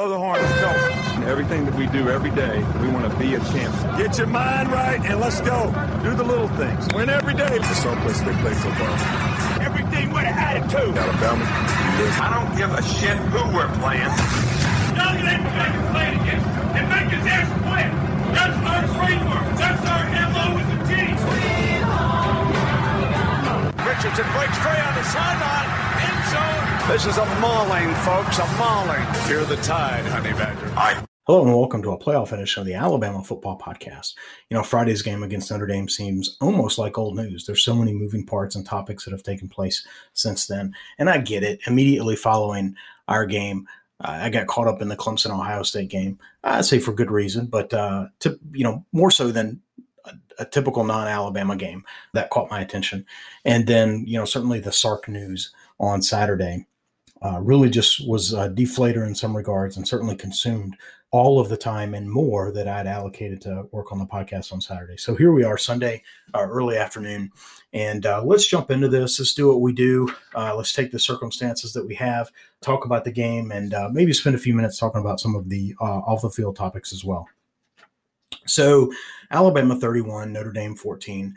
Blow the horn, go. Everything that we do every day, we want to be a champion. Get your mind right and let's go. Do the little things. Win every day. It's our place they play football. Everything with an attitude. Alabama. I don't give a shit who we're playing. None of that are playing against and make his ass quit. That's our framework. That's our MO as a team. Richardson breaks free on the sideline. End zone. This is a mauling, folks, a mauling. Fear the tide, honey badger. I Hello and welcome to a playoff edition of the Alabama Football Podcast. You know, Friday's game against Notre Dame seems almost like old news. There's so many moving parts and topics that have taken place since then. And I get it. Immediately following our game, uh, I got caught up in the Clemson Ohio State game. I'd say for good reason, but uh, to, you know, more so than a, a typical non-Alabama game that caught my attention. And then, you know, certainly the Sark news on Saturday uh, really just was a deflator in some regards and certainly consumed all of the time and more that I'd allocated to work on the podcast on Saturday. So here we are, Sunday, uh, early afternoon, and uh, let's jump into this. Let's do what we do. Uh, let's take the circumstances that we have, talk about the game, and uh, maybe spend a few minutes talking about some of the uh, off the field topics as well. So, Alabama 31, Notre Dame 14.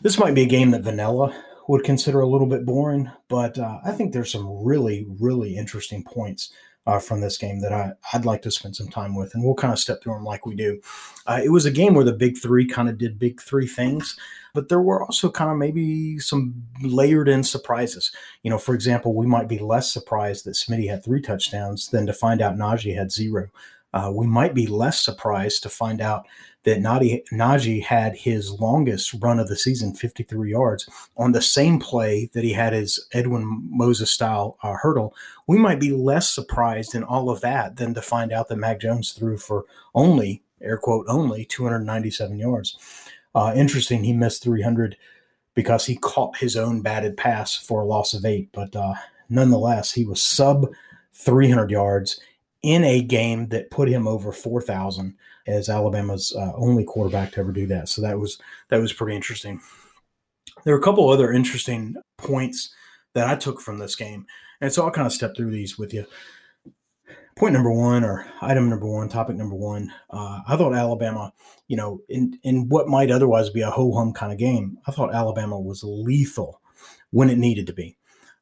This might be a game that Vanilla would consider a little bit boring, but uh, I think there's some really, really interesting points uh, from this game that I, I'd like to spend some time with, and we'll kind of step through them like we do. Uh, it was a game where the big three kind of did big three things, but there were also kind of maybe some layered in surprises. You know, for example, we might be less surprised that Smitty had three touchdowns than to find out Najee had zero. Uh, we might be less surprised to find out that Najee, Najee had his longest run of the season, 53 yards, on the same play that he had his Edwin Moses style uh, hurdle. We might be less surprised in all of that than to find out that Mac Jones threw for only, air quote, only 297 yards. Uh, interesting, he missed 300 because he caught his own batted pass for a loss of eight, but uh, nonetheless, he was sub 300 yards in a game that put him over 4,000 as Alabama's uh, only quarterback to ever do that. So that was that was pretty interesting. There are a couple other interesting points that I took from this game, and so I'll kind of step through these with you. Point number one, or item number one, topic number one. Uh, I thought Alabama, you know, in in what might otherwise be a ho hum kind of game, I thought Alabama was lethal when it needed to be.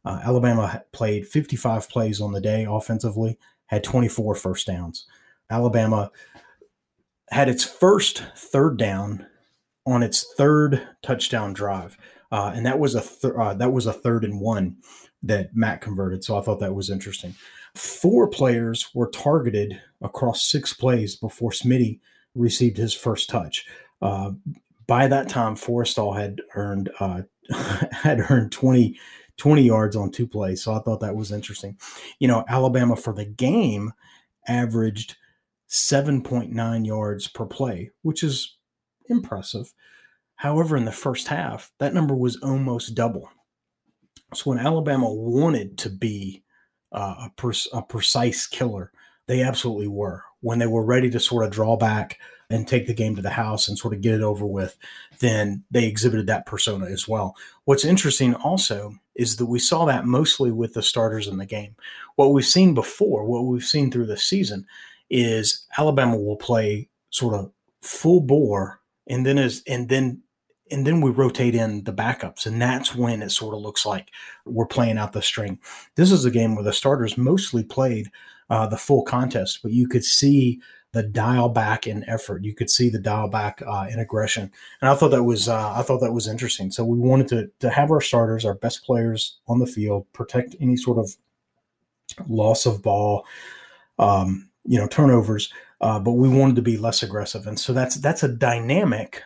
Uh, Alabama played 55 plays on the day offensively had 24 first downs. Alabama had its first third down on its third touchdown drive, uh, and that was a th- uh, that was a third and one that Matt converted. So I thought that was interesting. Four players were targeted across six plays before Smitty received his first touch. Uh, by that time, Forristall had earned uh, had earned 20 20 yards on two plays. So I thought that was interesting. You know, Alabama for the game averaged 7.9 yards per play, which is impressive. However, in the first half, that number was almost double. So when Alabama wanted to be uh, a, a precise killer, they absolutely were. When they were ready to sort of draw back and take the game to the house and sort of get it over with, then they exhibited that persona as well. What's interesting also is that we saw that mostly with the starters in the game. What we've seen before, what we've seen through the season, is Alabama will play sort of full bore, and then as and then and then we rotate in the backups, and that's when it sort of looks like we're playing out the string. This is a game where the starters mostly played uh, the full contest, but you could see the dial back in effort. You could see the dial back uh, in aggression, and I thought that was uh, I thought that was interesting. So we wanted to to have our starters, our best players on the field, protect any sort of loss of ball, um, you know, turnovers, uh, but we wanted to be less aggressive, and so that's that's a dynamic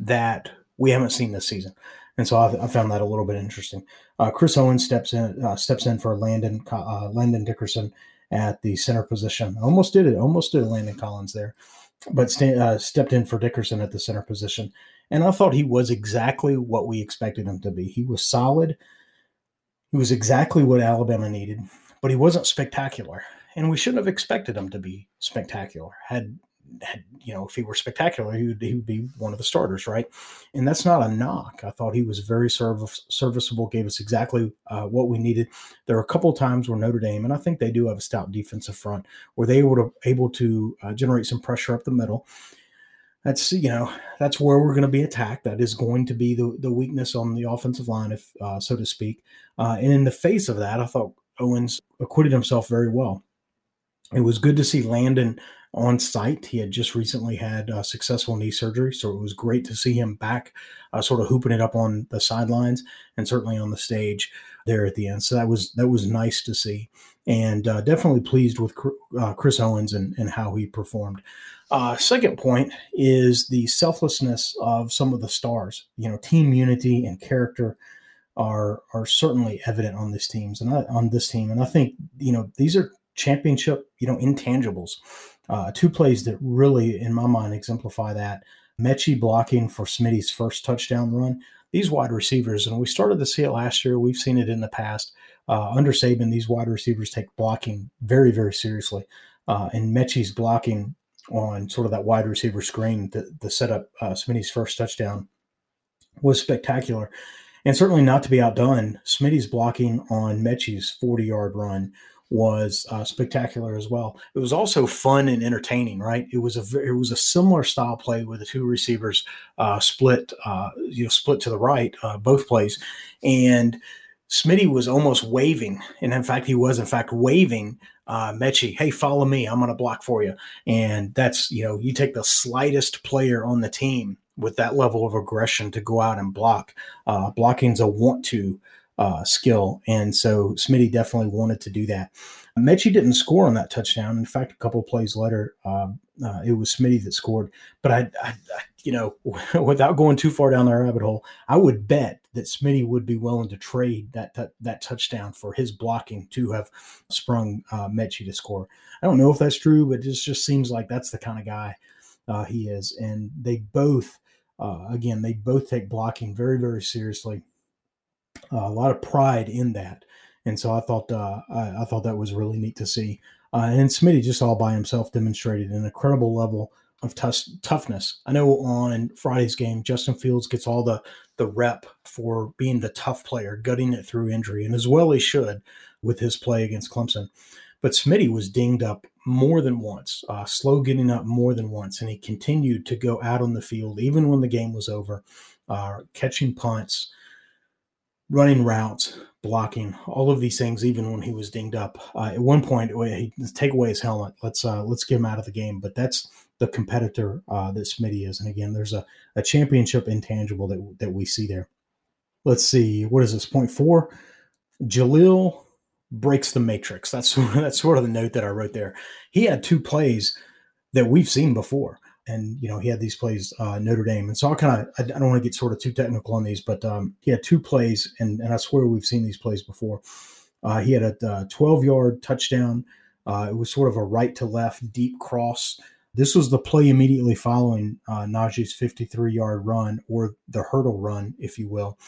that we haven't seen this season. And so I, I found that a little bit interesting. Uh, Chris Owen steps in uh, steps in for Landon uh, Landon Dickerson at the center position. Almost did it. Almost did Landon Collins there, but st- uh, stepped in for Dickerson at the center position. And I thought he was exactly what we expected him to be. He was solid. He was exactly what Alabama needed, but he wasn't spectacular. And we shouldn't have expected him to be spectacular. Had had, you know, if he were spectacular, he would, he would be one of the starters, right? And that's not a knock. I thought he was very service, serviceable, gave us exactly uh, what we needed. There are a couple of times where Notre Dame, and I think they do have a stout defensive front, where they were able to uh, generate some pressure up the middle. That's you know that's where we're going to be attacked. That is going to be the the weakness on the offensive line, if uh, so to speak. Uh, and in the face of that, I thought Owens acquitted himself very well. It was good to see Landon on site. He had just recently had uh, successful knee surgery, so it was great to see him back, uh, sort of hooping it up on the sidelines and certainly on the stage there at the end. So that was that was nice to see, and uh, definitely pleased with uh, Chris Owens and, and how he performed. Uh, second point is the selflessness of some of the stars. You know, team unity and character are are certainly evident on this teams and I, on this team. And I think you know these are championship you know intangibles. Uh, two plays that really, in my mind, exemplify that. Metchie blocking for Smitty's first touchdown run. These wide receivers, and we started to see it last year. We've seen it in the past. Uh, under Saban, these wide receivers take blocking very, very seriously. Uh, and Metchie's blocking on sort of that wide receiver screen the the set up uh, Smitty's first touchdown was spectacular. And certainly not to be outdone, Smitty's blocking on Metchie's 40 yard run was uh, spectacular as well. It was also fun and entertaining, right? It was a it was a similar style play where the two receivers uh, split, uh, you know, split to the right, uh, both plays, and Smitty was almost waving, and in fact, he was in fact waving uh, Metchie, hey, follow me, I'm going to block for you, and that's you know, you take the slightest player on the team with that level of aggression to go out and block. Uh, blocking's a want to uh, skill. And so Smitty definitely wanted to do that. Metchie didn't score on that touchdown. In fact, a couple plays later, uh, uh, it was Smitty that scored. But I, I, I, you know, without going too far down the rabbit hole, I would bet that Smitty would be willing to trade that that, that touchdown for his blocking to have sprung uh, Metchie to score. I don't know if that's true, but it just, just seems like that's the kind of guy uh, he is. And they both, uh, again, they both take blocking very, very seriously a lot of pride in that. And so I thought uh, I, I, thought that was really neat to see. Uh, and Smitty just all by himself demonstrated an incredible level of t- toughness. I know on Friday's game, Justin Fields gets all the the rep for being the tough player, gutting it through injury, and as well he should with his play against Clemson. But Smitty was dinged up more than once, uh, slow getting up more than once, and he continued to go out on the field even when the game was over, uh, catching punts, running routes, blocking, all of these things, even when he was dinged up. Uh, at one point, he take away his helmet. Let's uh, let's get him out of the game. But that's the competitor uh, that Smitty is. And again, there's a, a championship intangible that that we see there. Let's see, what is this? Point four. Jahleel breaks the matrix. That's that's sort of the note that I wrote there. He had two plays that we've seen before and you know he had these plays uh, Notre Dame, and so I kind of I, don't want to get sort of too technical on these, but um, he had two plays, and and I swear we've seen these plays before. Uh, he had a 12 yard touchdown. Uh, it was sort of a right to left deep cross. This was the play immediately following uh, Najee's 53 yard run or the hurdle run, if you will.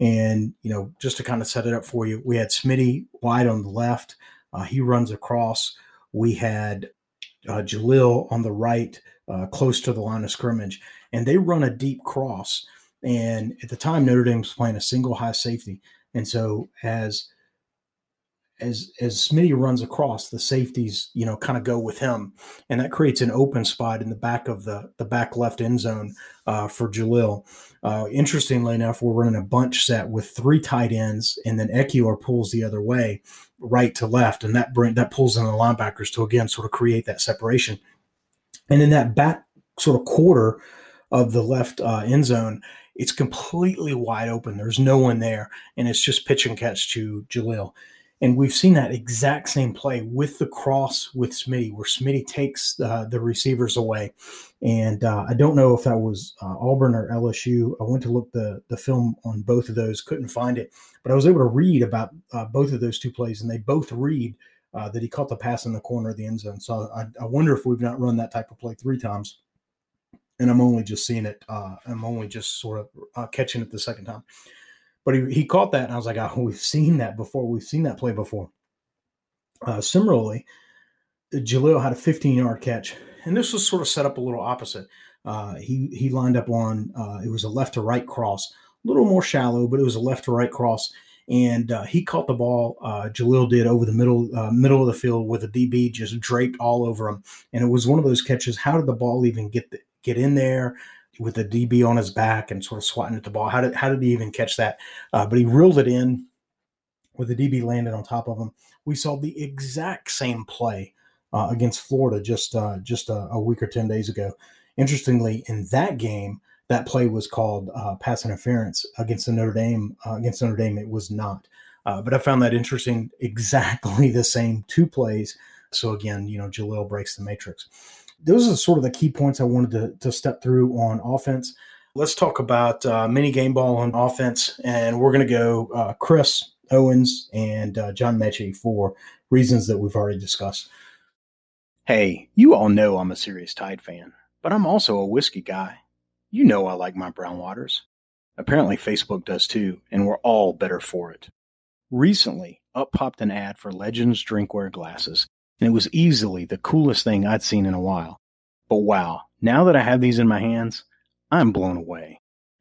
And you know, just to kind of set it up for you, we had Smitty wide on the left. Uh, he runs across. We had uh, Jahleel on the right uh, close to the line of scrimmage, and they run a deep cross. And at the time, Notre Dame was playing a single high safety, and so as as as Smitty runs across, the safeties, you know, kind of go with him, and that creates an open spot in the back of the the back left end zone uh, for Jahleel. Uh, interestingly enough, we're running a bunch set with three tight ends, and then Ekiyor pulls the other way, right to left, and that bring that pulls in the linebackers to again sort of create that separation. And in that back sort of quarter of the left uh, end zone, it's completely wide open. There's no one there, and it's just pitch and catch to Jahleel. And we've seen that exact same play with the cross with Smitty, where Smitty takes uh, the receivers away. And uh, I don't know if that was uh, Auburn or LSU. I went to look the the film on both of those, couldn't find it, but I was able to read about uh, both of those two plays, and they both read uh, that he caught the pass in the corner of the end zone. So I, I, wonder if we've not run that type of play three times, and I'm only just seeing it. Uh, I'm only just sort of uh, catching it the second time. But he, he caught that, and I was like, oh, we've seen that before. We've seen that play before. Uh, similarly, Jahleel had a 15 yard catch and this was sort of set up a little opposite. Uh, he he lined up on it was a left to right cross, a little more shallow, but it was a left to right cross, and uh, he caught the ball. Uh, Jahleel did over the middle uh, middle of the field with a DB just draped all over him, and it was one of those catches. How did the ball even get the, get in there? With the DB on his back and sort of swatting at the ball, how did how did he even catch that? Uh, but he reeled it in, with the DB landed on top of him. We saw the exact same play uh, against Florida just uh, just a, a, week or ten days ago. Interestingly, in that game, that play was called uh, pass interference against the Notre Dame. Uh, against Notre Dame, it was not. Uh, but I found that interesting. Exactly the same two plays. So again, you know, Jahleel breaks the matrix. Those are sort of the key points I wanted to, to step through on offense. Let's talk about uh, mini game ball on offense, and we're going to go Chris Owens and John Metchie for reasons that we've already discussed. Hey, you all know I'm a serious Tide fan, but I'm also a whiskey guy. You know I like my brown waters. Apparently, Facebook does too, and we're all better for it. Recently, up popped an ad for Legends drinkware glasses, and it was easily the coolest thing I'd seen in a while. But wow, now that I have these in my hands, I'm blown away.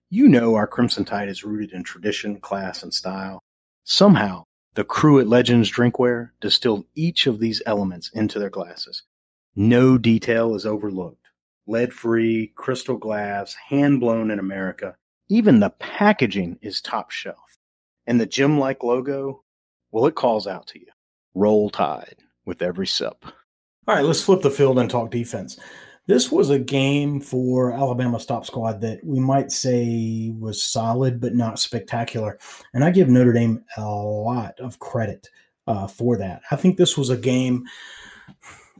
You know our Crimson Tide is rooted in tradition, class, and style. Somehow, the crew at Legends Drinkware distilled each of these elements into their glasses no detail is overlooked. Lead free, crystal glass, hand blown in America. Even the packaging is top shelf. And the gym like logo, well, it calls out to you. Roll Tide with every sip. All right, let's flip the field and talk defense. This was a game for Alabama Stop Squad that we might say was solid but not spectacular. And I give Notre Dame a lot of credit uh, for that. I think this was a game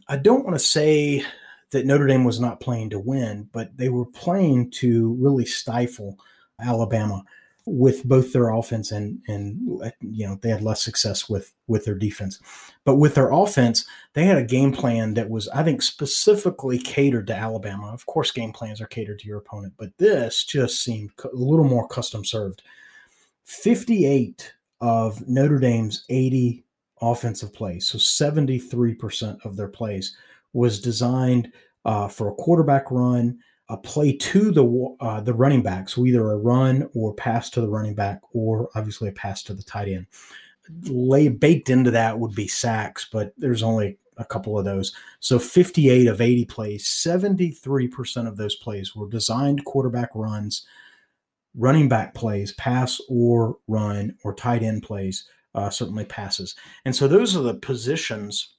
I don't want to say that Notre Dame was not playing to win, but they were playing to really stifle Alabama with both their offense and and you know they had less success with with their defense but with their offense they had a game plan that was i think specifically catered to alabama of course game plans are catered to your opponent but this just seemed a little more custom served 58 of notre dame's 80 offensive plays. So 73% of their plays was designed uh, for a quarterback run, a play to the uh, the running back, so either a run or pass to the running back, or obviously a pass to the tight end. Lay baked into that would be sacks, but there's only a couple of those. So 58 of 80 plays, 73% of those plays were designed quarterback runs, running back plays, pass or run, or tight end plays uh, certainly passes. And so those are the positions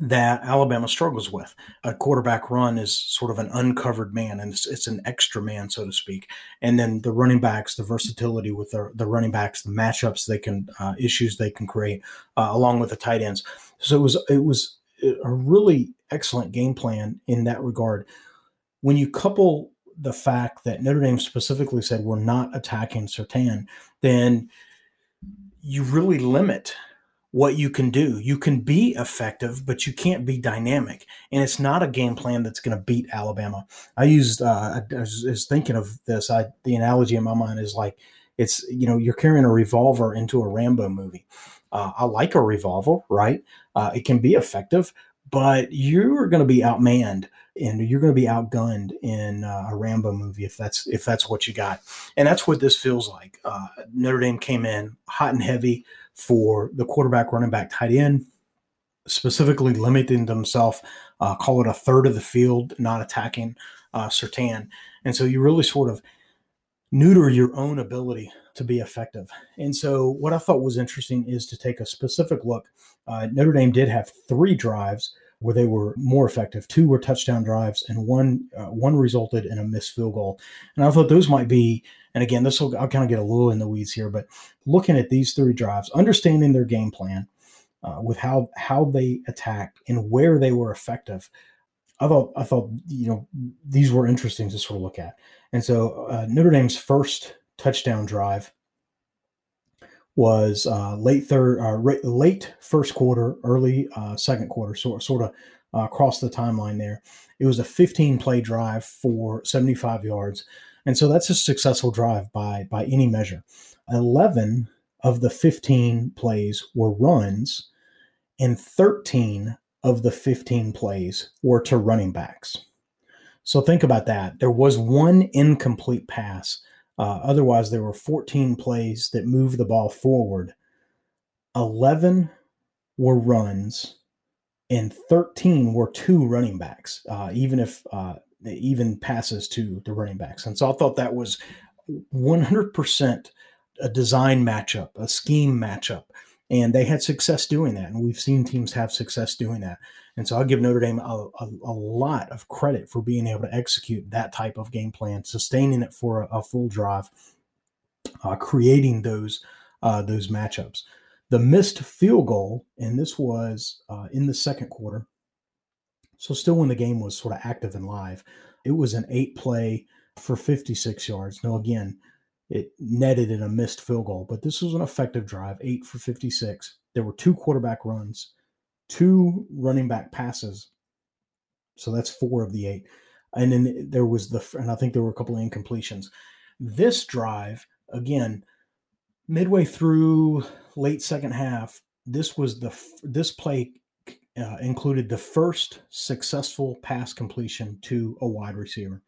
that Alabama struggles with. A quarterback run is sort of an uncovered man, and it's, it's, an extra man, so to speak. And then the running backs, the versatility with the, the running backs, the matchups they can, uh, issues they can create, uh, along with the tight ends. So it was it was a really excellent game plan in that regard. When you couple the fact that Notre Dame specifically said we're not attacking Surtain, then you really limit what you can do. You can be effective, but you can't be dynamic. And it's not a game plan that's going to beat Alabama. I used, uh, I was, thinking of this. I, the analogy in my mind is like, it's, you know, you're carrying a revolver into a Rambo movie. Uh, I like a revolver, right? Uh, it can be effective, but you're going to be outmanned and you're going to be outgunned in uh, a Rambo movie if that's if that's what you got, and that's what this feels like. Uh, Notre Dame came in hot and heavy for the quarterback, running back, tight end, specifically limiting themselves, uh, call it a third of the field, not attacking uh, Surtain, and so you really sort of neuter your own ability to be effective. And so, what I thought was interesting is to take a specific look. Uh, Notre Dame did have three drives where they were more effective. Two were touchdown drives, and one uh, one resulted in a missed field goal. And I thought those might be. And again, this will I'll kind of get a little in the weeds here, but looking at these three drives, understanding their game plan uh, with how how they attacked and where they were effective, I thought I thought you know these were interesting to sort of look at. And so uh, Notre Dame's first touchdown drive was uh, late third, uh, late first quarter, early uh, second quarter, sort sort of uh, across the timeline there. It was a 15 play drive for 75 yards, and so that's a successful drive by by any measure. 11 of the 15 plays were runs, and 13 of the 15 plays were to running backs. So think about that. There was one incomplete pass. Uh, otherwise, there were 14 plays that moved the ball forward. 11 were runs, and 13 were two running backs, uh, even if uh, even passes to the running backs. And so I thought that was 100% a design matchup, a scheme matchup. And they had success doing that. And we've seen teams have success doing that. And so I'll give Notre Dame a, a, a lot of credit for being able to execute that type of game plan, sustaining it for a, a full drive, uh, creating those uh, those matchups. The missed field goal, and this was uh, in the second quarter, so still when the game was sort of active and live, it was an eight play for 56 yards. Now, again, it netted in a missed field goal, but this was an effective drive, eight for 56. There were two quarterback runs, two running back passes. So that's four of the eight. And then there was the, and I think there were a couple of incompletions. This drive, again, midway through late second half, this was the, this play uh, included the first successful pass completion to a wide receiver.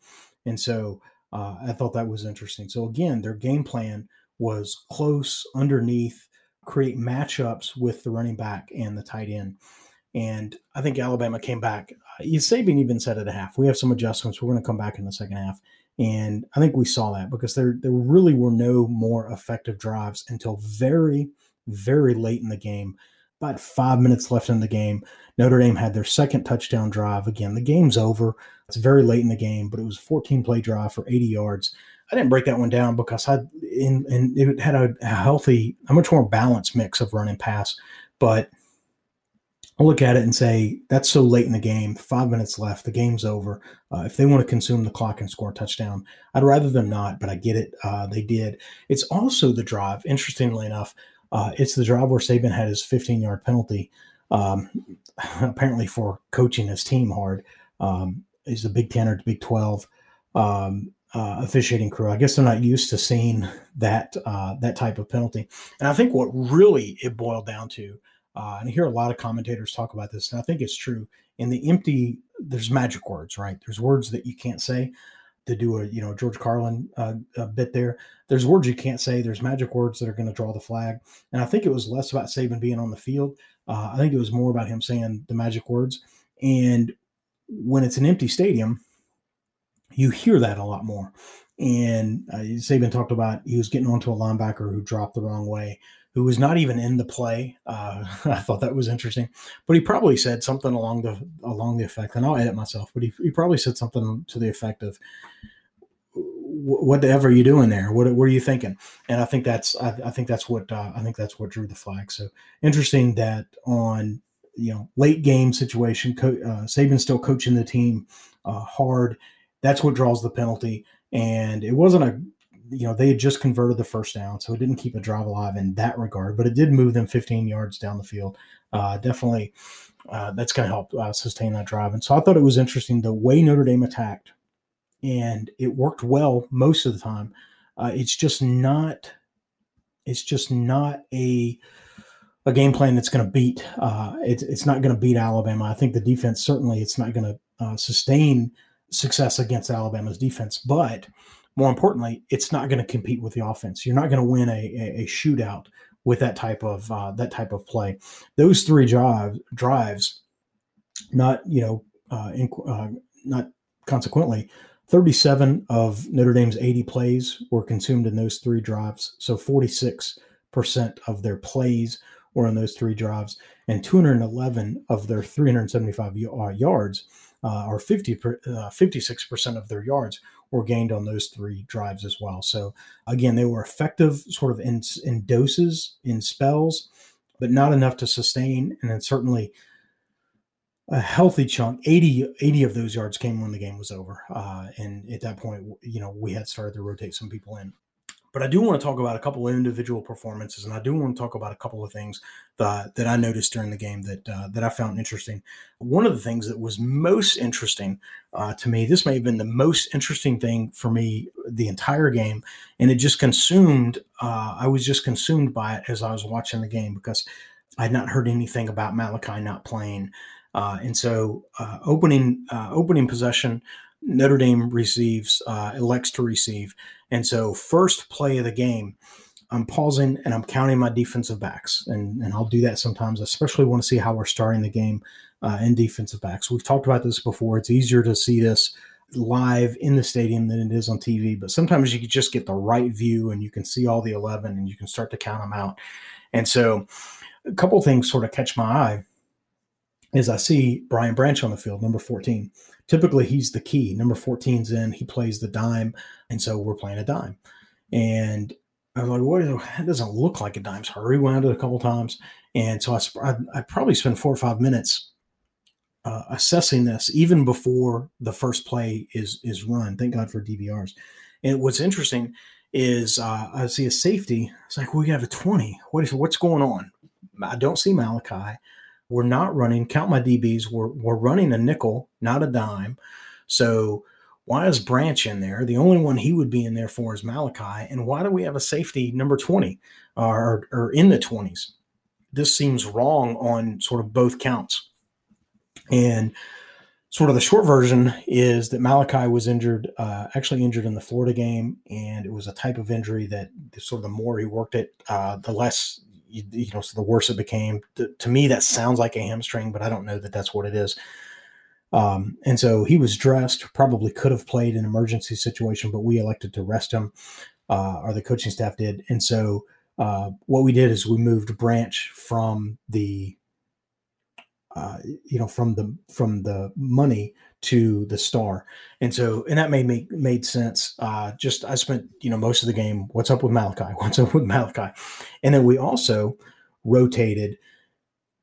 And so uh, I thought that was interesting. So again, their game plan was close underneath, create matchups with the running back and the tight end. And I think Alabama came back. Uh, Saban even said at a half, we have some adjustments. We're going to come back in the second half. And I think we saw that because there, there really were no more effective drives until very, very late in the game about five minutes left in the game. Notre Dame had their second touchdown drive. Again, the game's over. It's very late in the game, but it was a 14 play drive for 80 yards. I didn't break that one down because I in and it had a, a healthy, a much more balanced mix of run and pass. But I look at it and say that's so late in the game. Five minutes left. The game's over. Uh, if they want to consume the clock and score a touchdown, I'd rather them not. But I get it. Uh, they did. It's also the drive. Interestingly enough, uh, it's the drive where Saban had his 15 yard penalty, um, apparently for coaching his team hard. Um, he's the Big Ten or Big 12 um, uh, officiating crew. I guess they're not used to seeing that uh, that type of penalty. And I think what really it boiled down to, uh, and I hear a lot of commentators talk about this, and I think it's true. In the empty, there's magic words, right? There's words that you can't say to do a you know George Carlin uh, bit there. There's words you can't say. There's magic words that are going to draw the flag. And I think it was less about Saban being on the field. Uh, I think it was more about him saying the magic words. And when it's an empty stadium, you hear that a lot more. And uh, Saban talked about he was getting onto a linebacker who dropped the wrong way, who was not even in the play. Uh, I thought that was interesting, but he probably said something along the along the effect, and I'll edit myself, but he, he probably said something to the effect of, "Whatever are you doing there? What, what are you thinking?" And I think that's I, I think that's what uh, I think that's what drew the flag. So interesting that on you know late game situation, Co- uh, Saban still coaching the team uh, hard. That's what draws the penalty, and it wasn't a you know, they had just converted the first down, so it didn't keep a drive alive in that regard, but it did move them 15 yards down the field. Uh, definitely, uh, that's going to help uh, sustain that drive. And so I thought it was interesting the way Notre Dame attacked, and it worked well most of the time. Uh, it's just not, it's just not a a game plan that's going to beat. Uh, it's it's not going to beat Alabama. I think the defense certainly it's not going to uh, sustain success against Alabama's defense, but more importantly, it's not going to compete with the offense. You're not going to win a, a, a, shootout with that type of uh, that type of play. Those three drives drives, not you know, uh, in, uh, not consequently, 37 of Notre Dame's 80 plays were consumed in those three drives. So 46 percent of their plays were in those three drives, and 211 of their 375 uh, yards, uh, or 50 56 uh, percent of their yards were gained on those three drives as well. So again, they were effective sort of in, in doses, in spells, but not enough to sustain. And then certainly a healthy chunk, 80, 80 of those yards came when the game was over. Uh, and at that point, you know, we had started to rotate some people in. But I do want to talk about a couple of individual performances, and I do want to talk about a couple of things that, that I noticed during the game that uh, that I found interesting. One of the things that was most interesting uh, to me, this may have been the most interesting thing for me the entire game, and it just consumed. Uh, I was just consumed by it as I was watching the game because I had not heard anything about Malachi not playing. Uh, and so uh, opening uh, opening possession, Notre Dame receives uh, elects to receive, and so first play of the game. I'm pausing and I'm counting my defensive backs, and, and I'll do that sometimes, especially want to see how we're starting the game uh, in defensive backs. We've talked about this before. It's easier to see this live in the stadium than it is on TV, but sometimes you just get the right view and you can see all the 11 and you can start to count them out. And so a couple things sort of catch my eye is I see Brian Branch on the field, number 14. Typically, he's the key. Number 14's in, he plays the dime. And so we're playing a dime. And I was like, what? It doesn't look like a dime. So I rewound it a couple times. And so I, I, I probably spent four or five minutes uh, assessing this even before the first play is is run. Thank God for DVRs. And what's interesting is uh, I see a safety. It's like we have a twenty. What is what's going on? I don't see Malachi. We're not running. Count my DBs. We're we're running a nickel, not a dime. So why is Branch in there? The only one he would be in there for is Malachi. And why do we have a safety number 20 or, or in the 20s? This seems wrong on sort of both counts. And sort of the short version is that Malachi was injured, uh, actually injured in the Florida game, and it was a type of injury that sort of the more he worked it, uh, the less you, you, know, so the worse it became. To, to, me, that sounds like a hamstring, but I don't know that that's what it is. Um, and so he was dressed, probably could have played an emergency situation, but we elected to rest him, uh, or the coaching staff did. And so uh, what we did is we moved Branch from the uh, you know from the from the money to the star. And so and that made me made sense. Uh just i spent you know most of the game what's up with malachi? What's up with malachi? And then we also rotated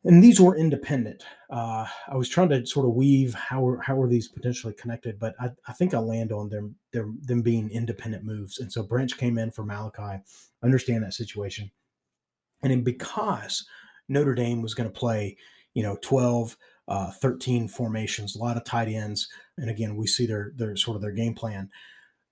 and these were independent. Uh i was trying to sort of weave how are how are these potentially connected but i, I think i land on them them them being independent moves. And so branch came in for malachi understand that situation. And then because notre dame was going to play you know 12 uh, 13 formations a lot of tight ends and again we see their their sort of their game plan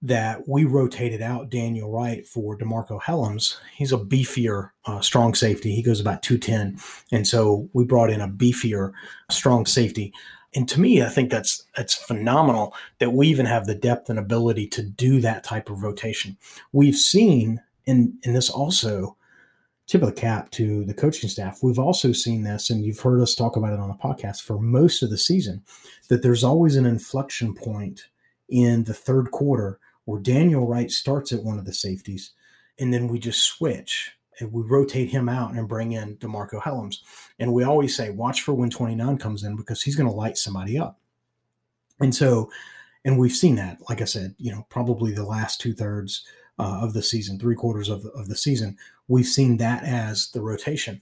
that we rotated out Daniel Wright for DeMarcco Hellams. He's a beefier, uh, strong safety. He goes about 210. And so we brought in a beefier, strong safety. And to me, I think that's that's phenomenal that we even have the depth and ability to do that type of rotation. We've seen, and, and this also tip of the cap to the coaching staff. We've also seen this, and you've heard us talk about it on the podcast for most of the season, that there's always an inflection point in the third quarter where Daniel Wright starts at one of the safeties, and then we just switch and we rotate him out and bring in DeMarcco Hellams. And we always say, watch for when 29 comes in because he's going to light somebody up. And so, and we've seen that, like I said, you know, probably the last two thirds uh, of the season, three quarters of, the, of the season, we've seen that as the rotation.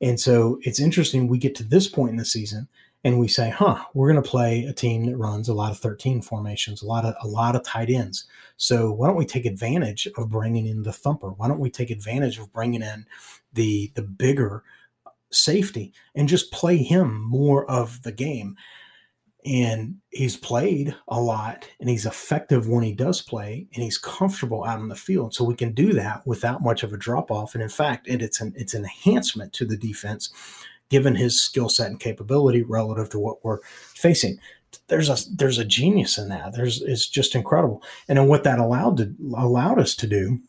And so it's interesting. We get to this point in the season and we say, huh, we're going to play a team that runs a lot of 13 formations, a lot of, a lot of tight ends. So why don't we take advantage of bringing in the thumper? Why don't we take advantage of bringing in the, the bigger uh, safety and just play him more of the game? and he's played a lot and he's effective when he does play and he's comfortable out on the field so we can do that without much of a drop off and in fact it, it's an it's an enhancement to the defense given his skill set and capability relative to what we're facing. There's a there's a genius in that. There's it's just incredible. And then what that allowed to allowed us to do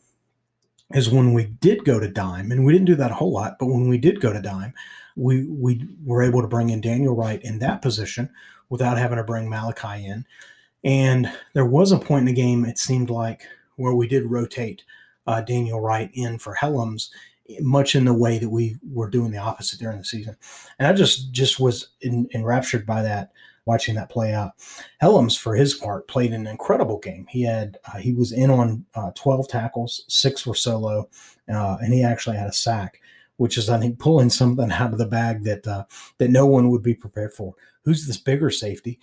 is when we did go to dime and we didn't do that a whole lot but when we did go to dime we we were able to bring in Daniel Wright in that position without having to bring Malachi in. And there was a point in the game, it seemed like, where we did rotate uh, Daniel Wright in for Hellams, much in the way that we were doing the opposite during the season. And I just just was in, enraptured by that, watching that play out. Hellams, for his part, played an incredible game. He had uh, he was in on uh, 12 tackles, six were solo, uh, and he actually had a sack which is I think pulling something out of the bag that uh, that no one would be prepared for. Who's this bigger safety?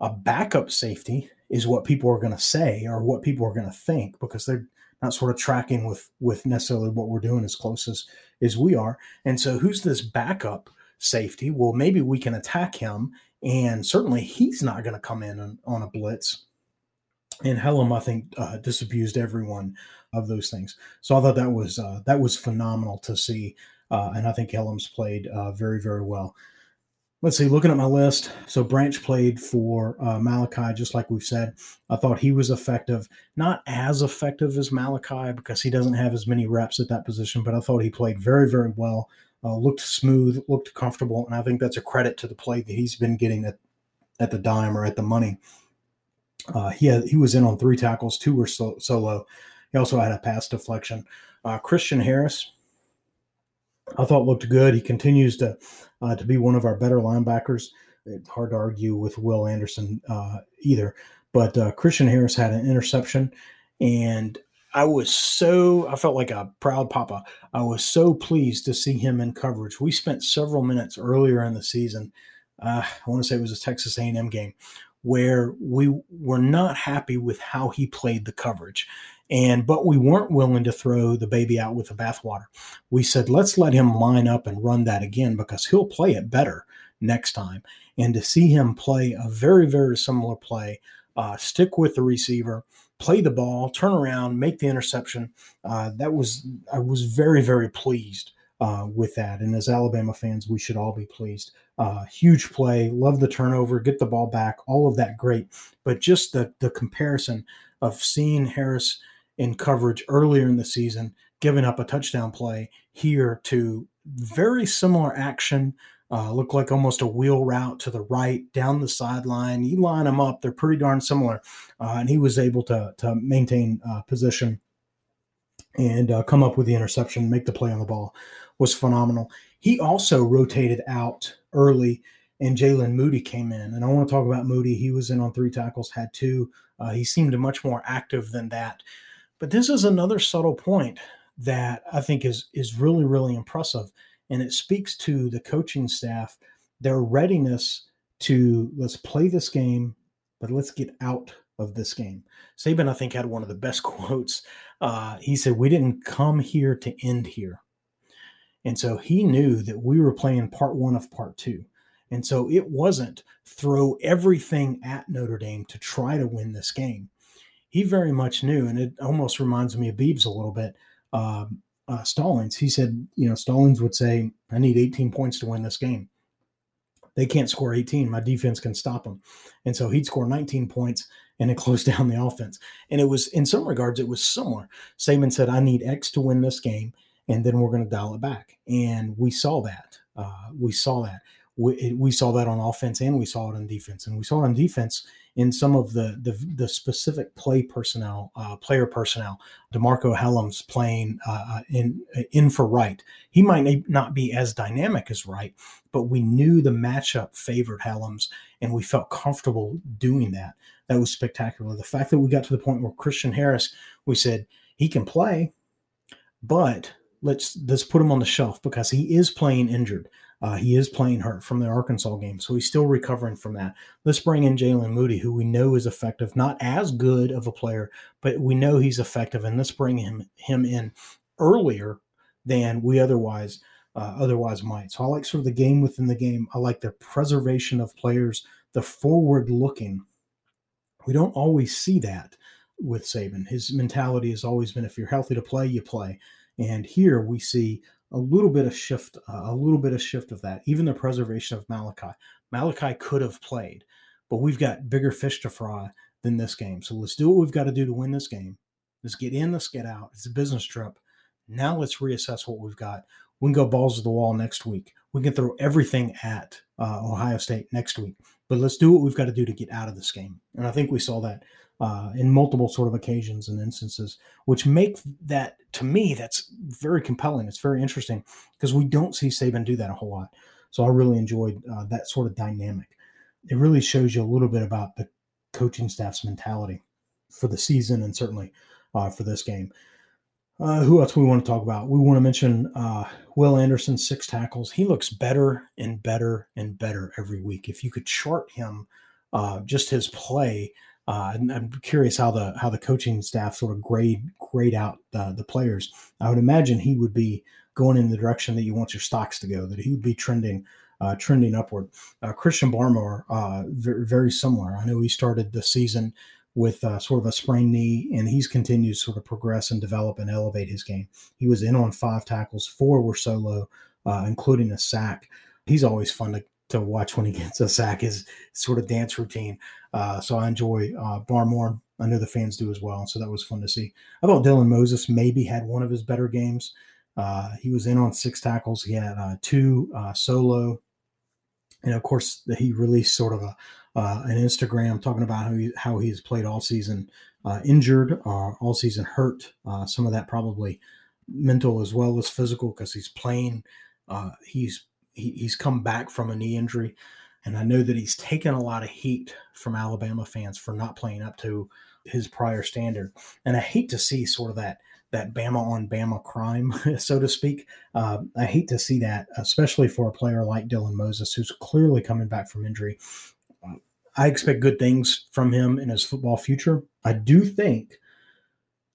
A backup safety is what people are going to say or what people are going to think because they're not sort of tracking with with necessarily what we're doing as close as as we are. And so, who's this backup safety? Well, maybe we can attack him, and certainly he's not going to come in on, on a blitz. And Hellam, I think, uh, disabused everyone of those things. So I thought that was uh, that was phenomenal to see uh, and I think Hellams played uh, very, very well. Let's see, looking at my list. So Branch played for uh, Malachi, just like we've said. I thought he was effective, not as effective as Malachi because he doesn't have as many reps at that position, but I thought he played very, very well. Uh, looked smooth, looked comfortable, and I think that's a credit to the play that he's been getting at, at the dime or at the money. Uh, he had, he was in on three tackles, two were so, solo. He also had a pass deflection. Uh, Christian Harris, I thought looked good. He continues to uh, to be one of our better linebackers. It's hard to argue with Will Anderson uh, either. But uh, Christian Harris had an interception, and I was so I felt like a proud papa. I was so pleased to see him in coverage. We spent several minutes earlier in the season. Uh, I want to say it was a Texas A&M game where we were not happy with how he played the coverage. And but we weren't willing to throw the baby out with the bathwater. We said, let's let him line up and run that again because he'll play it better next time. And to see him play a very, very similar play, uh, stick with the receiver, play the ball, turn around, make the interception. Uh, that was I was very, very pleased uh, with that. And as Alabama fans, we should all be pleased. Uh, huge play, love the turnover, get the ball back, all of that great. But just the the comparison of seeing Harris in coverage earlier in the season, giving up a touchdown play here to very similar action. Uh, look like almost a wheel route to the right down the sideline. You line them up; they're pretty darn similar, uh, and he was able to to maintain uh, position and uh, come up with the interception, make the play on the ball was phenomenal. He also rotated out early, and Jaylen Moody came in. And I want to talk about Moody. He was in on three tackles, had two. Uh, he seemed much more active than that. But this is another subtle point that I think is is really really impressive, and it speaks to the coaching staff, their readiness to let's play this game, but let's get out of this game. Saban, I think, had one of the best quotes. Uh, he said, "We didn't come here to end here." And so he knew that we were playing part one of part two. And so it wasn't throw everything at Notre Dame to try to win this game he very much knew, and it almost reminds me of Bebes a little bit. Um, uh, Stallings, he said, you know, Stallings would say, I need 18 points to win this game. They can't score 18. My defense can stop them. And so he'd score 19 points and it closed down the offense. And it was, in some regards, it was similar. Saban said, I need X to win this game, and then we're going to dial it back. And we saw that. Uh, we saw that. We, we saw that on offense and we saw it on defense. And we saw it on defense in some of the the, the specific play personnel, uh, player personnel. DeMarcco Hellams playing uh, uh, in in for Wright. He might not be as dynamic as Wright, but we knew the matchup favored Hellams, and we felt comfortable doing that. That was spectacular. The fact that we got to the point where Christian Harris, we said he can play, but let's let's put him on the shelf because he is playing injured. Uh, he is playing hurt from the Arkansas game, so he's still recovering from that. Let's bring in Jaylen Moody, who we know is effective, not as good of a player, but we know he's effective, and let's bring him him in earlier than we otherwise uh, otherwise might. So I like sort of the game within the game. I like the preservation of players, the forward looking. We don't always see that with Saban. His mentality has always been if you're healthy to play, you play. And here we see a little bit of shift, uh, a little bit of shift of that. Even the preservation of Malachi. Malachi could have played, but we've got bigger fish to fry than this game. So let's do what we've got to do to win this game. Let's get in, let's get out. It's a business trip. Now let's reassess what we've got. We can go balls to the wall next week. We can throw everything at uh, Ohio State next week. But let's do what we've got to do to get out of this game. And I think we saw that uh, in multiple sort of occasions and instances, which make that to me that's very compelling. It's very interesting because we don't see Saban do that a whole lot. So I really enjoyed uh, that sort of dynamic. It really shows you a little bit about the coaching staff's mentality for the season and certainly uh, for this game. Uh, who else we want to talk about? We want to mention uh, Will Anderson, six tackles. He looks better and better and better every week. If you could chart him, uh, just his play, uh, I'm curious how the how the coaching staff sort of grade grade out the, the players. I would imagine he would be going in the direction that you want your stocks to go. That he would be trending uh, trending upward. Uh, Christian Barmore, uh, very, very, similar. I know he started the season with uh, sort of a sprained knee, and he's continued to sort of progress and develop and elevate his game. He was in on five tackles, four were solo, including a sack. He's always fun to to watch when he gets a sack. His sort of dance routine. Uh, so I enjoy uh, Barmore. I know the fans do as well. So that was fun to see. I thought Dylan Moses maybe had one of his better games. Uh, he was in on six tackles. He had uh, two uh, solo, and of course he released sort of a uh, an Instagram talking about how he how he's played all season uh, injured, all season hurt. some of that probably mental as well as physical because he's playing. he's he, he's come back from a knee injury, and I know that he's taken a lot of heat from Alabama fans for not playing up to his prior standard. And I hate to see sort of that that Bama on Bama crime, so to speak. Uh, I hate to see that, especially for a player like Dylan Moses, who's clearly coming back from injury. I expect good things from him in his football future. I do think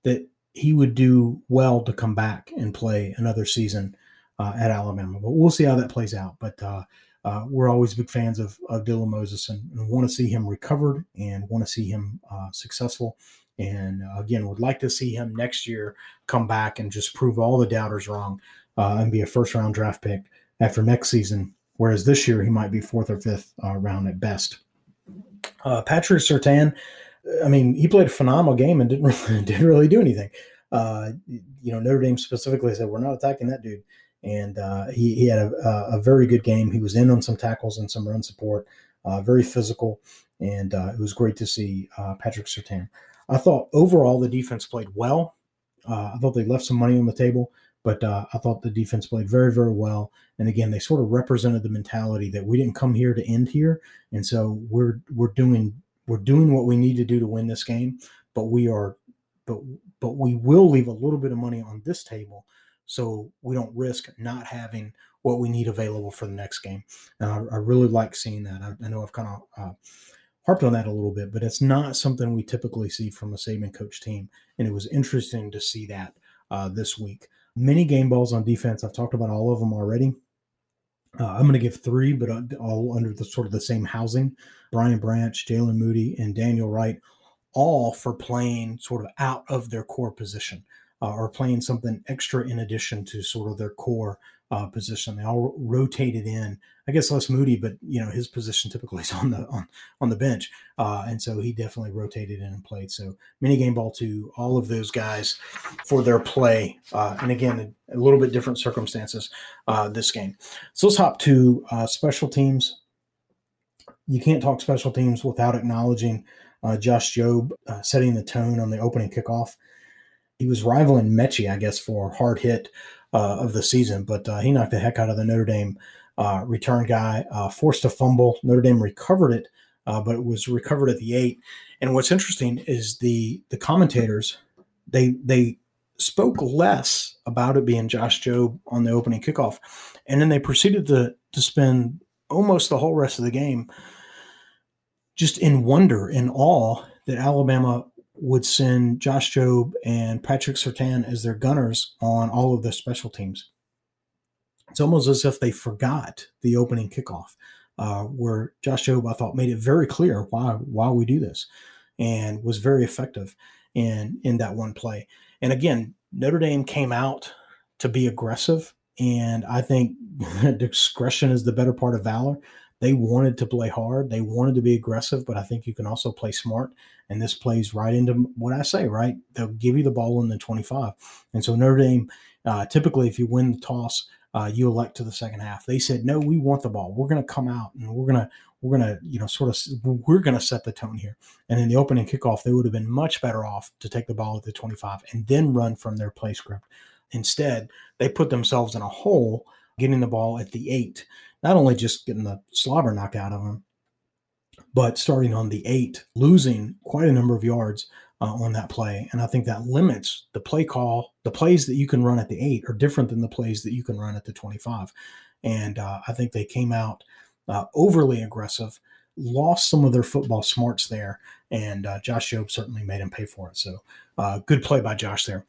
that he would do well to come back and play another season uh, at Alabama, but we'll see how that plays out. But uh, uh, we're always big fans of, of Dylan Moses and, and want to see him recovered and want to see him uh, successful and uh, again, would like to see him next year come back and just prove all the doubters wrong uh, and be a first round draft pick after next season. Whereas this year he might be fourth or fifth round at best. Patrick Surtain, I mean, he played a phenomenal game and didn't really, didn't really do anything. You know, Notre Dame specifically said we're not attacking that dude, and uh, he he had a, a, very good game. He was in on some tackles and some run support, very physical, and it was great to see Patrick Surtain. I thought overall the defense played well. Uh, I thought they left some money on the table, but uh, I thought the defense played very, very well. And again, they sort of represented the mentality that we didn't come here to end here, and so we're we're doing we're doing what we need to do to win this game. But we are, but but we will leave a little bit of money on this table, so we don't risk not having what we need available for the next game. And I, I really like seeing that. I, I know I've kind of uh, harped on that a little bit, but it's not something we typically see from a Saban coach team. And it was interesting to see that uh, this week. Many game balls on defense. I've talked about all of them already. Uh, I'm going to give three, but uh, all under the sort of the same housing. Brian Branch, Jaylen Moody, and Daniel Wright, all for playing sort of out of their core position uh, or playing something extra in addition to sort of their core uh, position. They all rotated in. I guess less Moody, but you know his position typically is on the on, on the bench, uh, and so he definitely rotated in and played. So mini game ball to all of those guys for their play, uh, and again a, little bit different circumstances uh, this game. So let's hop to uh, special teams. You can't talk special teams without acknowledging uh, Josh Jobe setting the tone on the opening kickoff. He was rivaling Metchie, I guess, for hard hit uh, of the season, but uh, he knocked the heck out of the Notre Dame uh, return guy, uh, forced a fumble. Notre Dame recovered it, uh, but it was recovered at the eight. And what's interesting is the the commentators they they spoke less about it being Josh Jobe on the opening kickoff, and then they proceeded to to spend almost the whole rest of the game just in wonder, in awe that Alabama would send Josh Jobe and Patrick Surtain as their gunners on all of the special teams. It's almost as if they forgot the opening kickoff, uh, where Josh Jobe, I thought, made it very clear why why we do this, and was very effective in in that one play. And again, Notre Dame came out to be aggressive, and I think discretion is the better part of valor. They wanted to play hard. They wanted to be aggressive, but I think you can also play smart. And this plays right into what I say, right? They'll give you the ball in the 25. And so Notre Dame, uh, typically, if you win the toss, uh, you elect to the second half. They said, no, we want the ball. We're going to come out and we're going to, we're going to, you know, sort of, we're going to set the tone here. And in the opening kickoff, they would have been much better off to take the ball at the 25 and then run from their play script. Instead, they put themselves in a hole getting the ball at the eight not only just getting the slobber knocked out of them, but starting on the eight, losing quite a number of yards uh, on that play. And I think that limits the play call. The plays that you can run at the eight are different than the plays that you can run at the 25. And uh, I think they came out uh, overly aggressive, lost some of their football smarts there. And uh, Josh Jobe certainly made him pay for it. So uh, good play by Josh there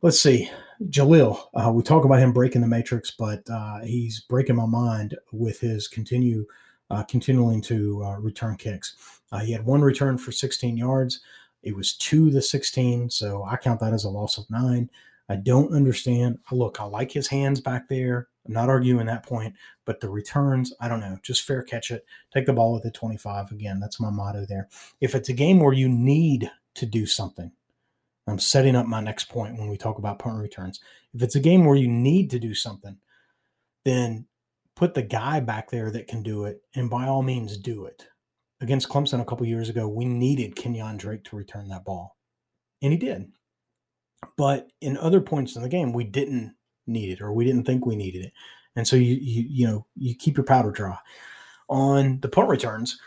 let's see, Jahleel. Uh, we talk about him breaking the matrix, but he's breaking my mind with his continue uh, continuing to uh, return kicks. Uh, he had one return for 16 yards. It was to the 16, so I count that as a loss of nine. I don't understand. Look, I like his hands back there. I'm not arguing that point, but the returns, I don't know. Just fair catch it. Take the ball at the 25. Again, that's my motto there. If it's a game where you need to do something, I'm setting up my next point when we talk about punt returns. If it's a game where you need to do something, then put the guy back there that can do it, and by all means, do it. Against Clemson a couple years ago, we needed Kenyon Drake to return that ball, and he did. But in other points in the game, we didn't need it, or we didn't think we needed it, and so you you you know you keep your powder dry. On the punt returns,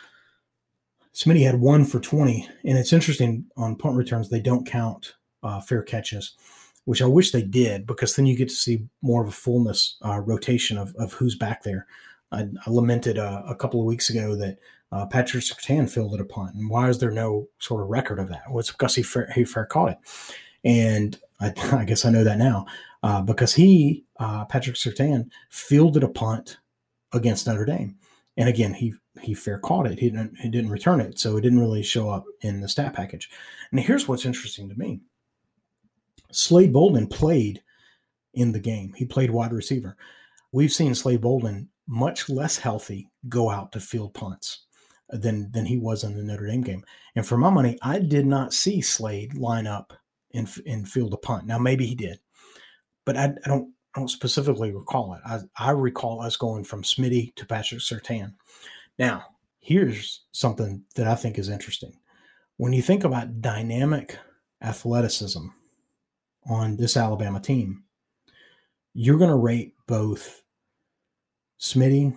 Smitty had one for 20. And it's interesting on punt returns, they don't count uh, fair catches, which I wish they did because then you get to see more of a fullness uh, rotation of, of who's back there. I, I lamented uh, a couple of weeks ago that uh, Patrick Surtain fielded a punt. And why is there no sort of record of that? Well, it's because he fair, he fair caught it. And I, I guess I know that now uh, because he, uh, Patrick Surtain, fielded a punt against Notre Dame. And again, he he fair caught it. He didn't he didn't return it, so it didn't really show up in the stat package. And here's what's interesting to me: Slade Bolden played in the game. He played wide receiver. We've seen Slade Bolden much less healthy go out to field punts than than he was in the Notre Dame game. And for my money, I did not see Slade line up and and field a punt. Now maybe he did, but I, I don't I don't specifically recall it. I, I recall us going from Smitty to Patrick Surtain. Now, here's something that I think is interesting. When you think about dynamic athleticism on this Alabama team, you're going to rate both Smitty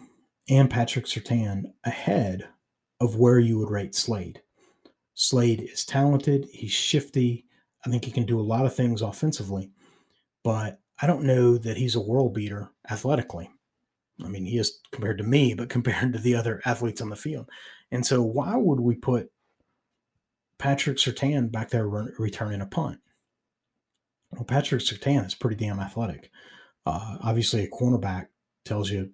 and Patrick Surtain ahead of where you would rate Slade. Slade is talented, he's shifty. I think he can do a lot of things offensively, but I don't know that he's a world beater athletically. I mean, he is compared to me, but compared to the other athletes on the field. And so, why would we put Patrick Surtain back there re- returning a punt? Well, Patrick Surtain is pretty damn athletic. Uh, obviously, a cornerback tells you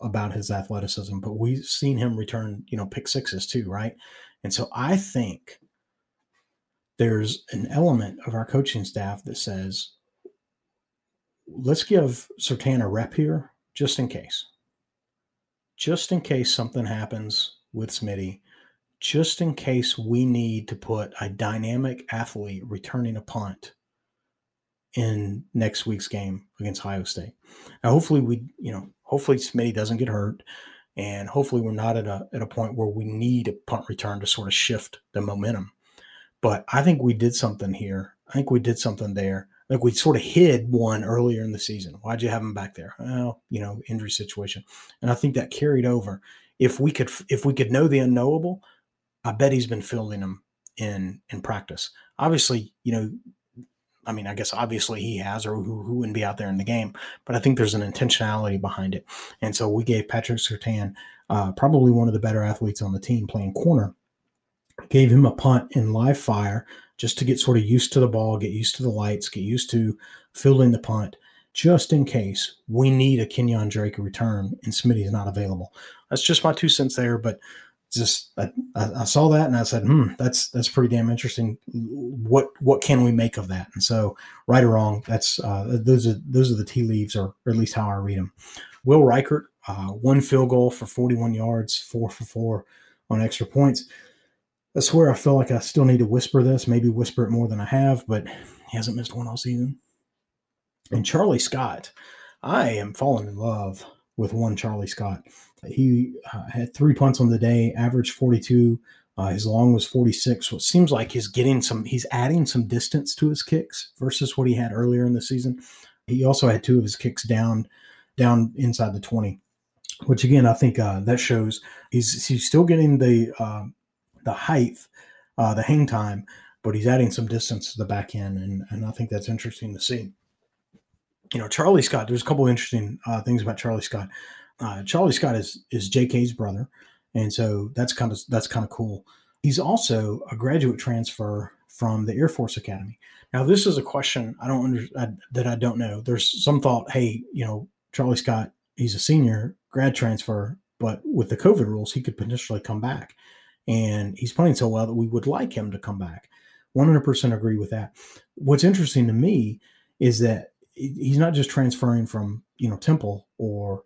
about his athleticism, but we've seen him return, you know, pick sixes too, right? And so, I think there's an element of our coaching staff that says, let's give Surtain a rep here just in case. Just in case something happens with Smitty, just in case we need to put a dynamic athlete returning a punt in next week's game against Ohio State. Now, hopefully, we, you know, hopefully Smitty doesn't get hurt, and hopefully, we're not at a at a point where we need a punt return to sort of shift the momentum. But I think we did something here. I think we did something there like we sort of hid one earlier in the season. Why'd you have him back there? Well, you know, injury situation. And I think that carried over. If we could if we could know the unknowable, I bet he's been fielding them in in practice. Obviously, you know, I mean, I guess obviously he has, or who, who wouldn't be out there in the game. But I think there's an intentionality behind it. And so we gave Patrick Surtain, uh, probably one of the better athletes on the team, playing corner, gave him a punt in live fire just to get sort of used to the ball, get used to the lights, get used to fielding the punt, just in case we need a Kenyon Drake return and Smitty's not available. That's just my two cents there, but just I, I, saw that and I said, hmm, that's that's pretty damn interesting. What what can we make of that? And so, right or wrong, that's uh, those are those are the tea leaves, or, or at least how I read them. Will Reichard, uh, one field goal for 41 yards, four for four on extra points. That's where I feel like I still need to whisper this, maybe whisper it more than I have, but he hasn't missed one all season. And Charlie Scott, I am falling in love with one Charlie Scott. He uh, had three punts on the day, average 42. Uh, his long was 46. So it seems like he's getting some, he's adding some distance to his kicks versus what he had earlier in the season. He also had two of his kicks down, down inside the 20, which again, I think uh, that shows he's, he's still getting the, uh, the height, uh, the hang time, but he's adding some distance to the back end, and, and I think that's interesting to see. You know, Charlie Scott. There's a couple interesting uh, things about Charlie Scott. Uh, Charlie Scott is is J.K.'s brother, and so that's kind of that's kind of cool. He's also a graduate transfer from the Air Force Academy. Now, this is a question I don't under, I, that I don't know. There's some thought, hey, you know, Charlie Scott, he's a senior grad transfer, but with the COVID rules, he could potentially come back and he's playing so well that we would like him to come back. 100% agree with that. What's interesting to me is that he's not just transferring from you know Temple or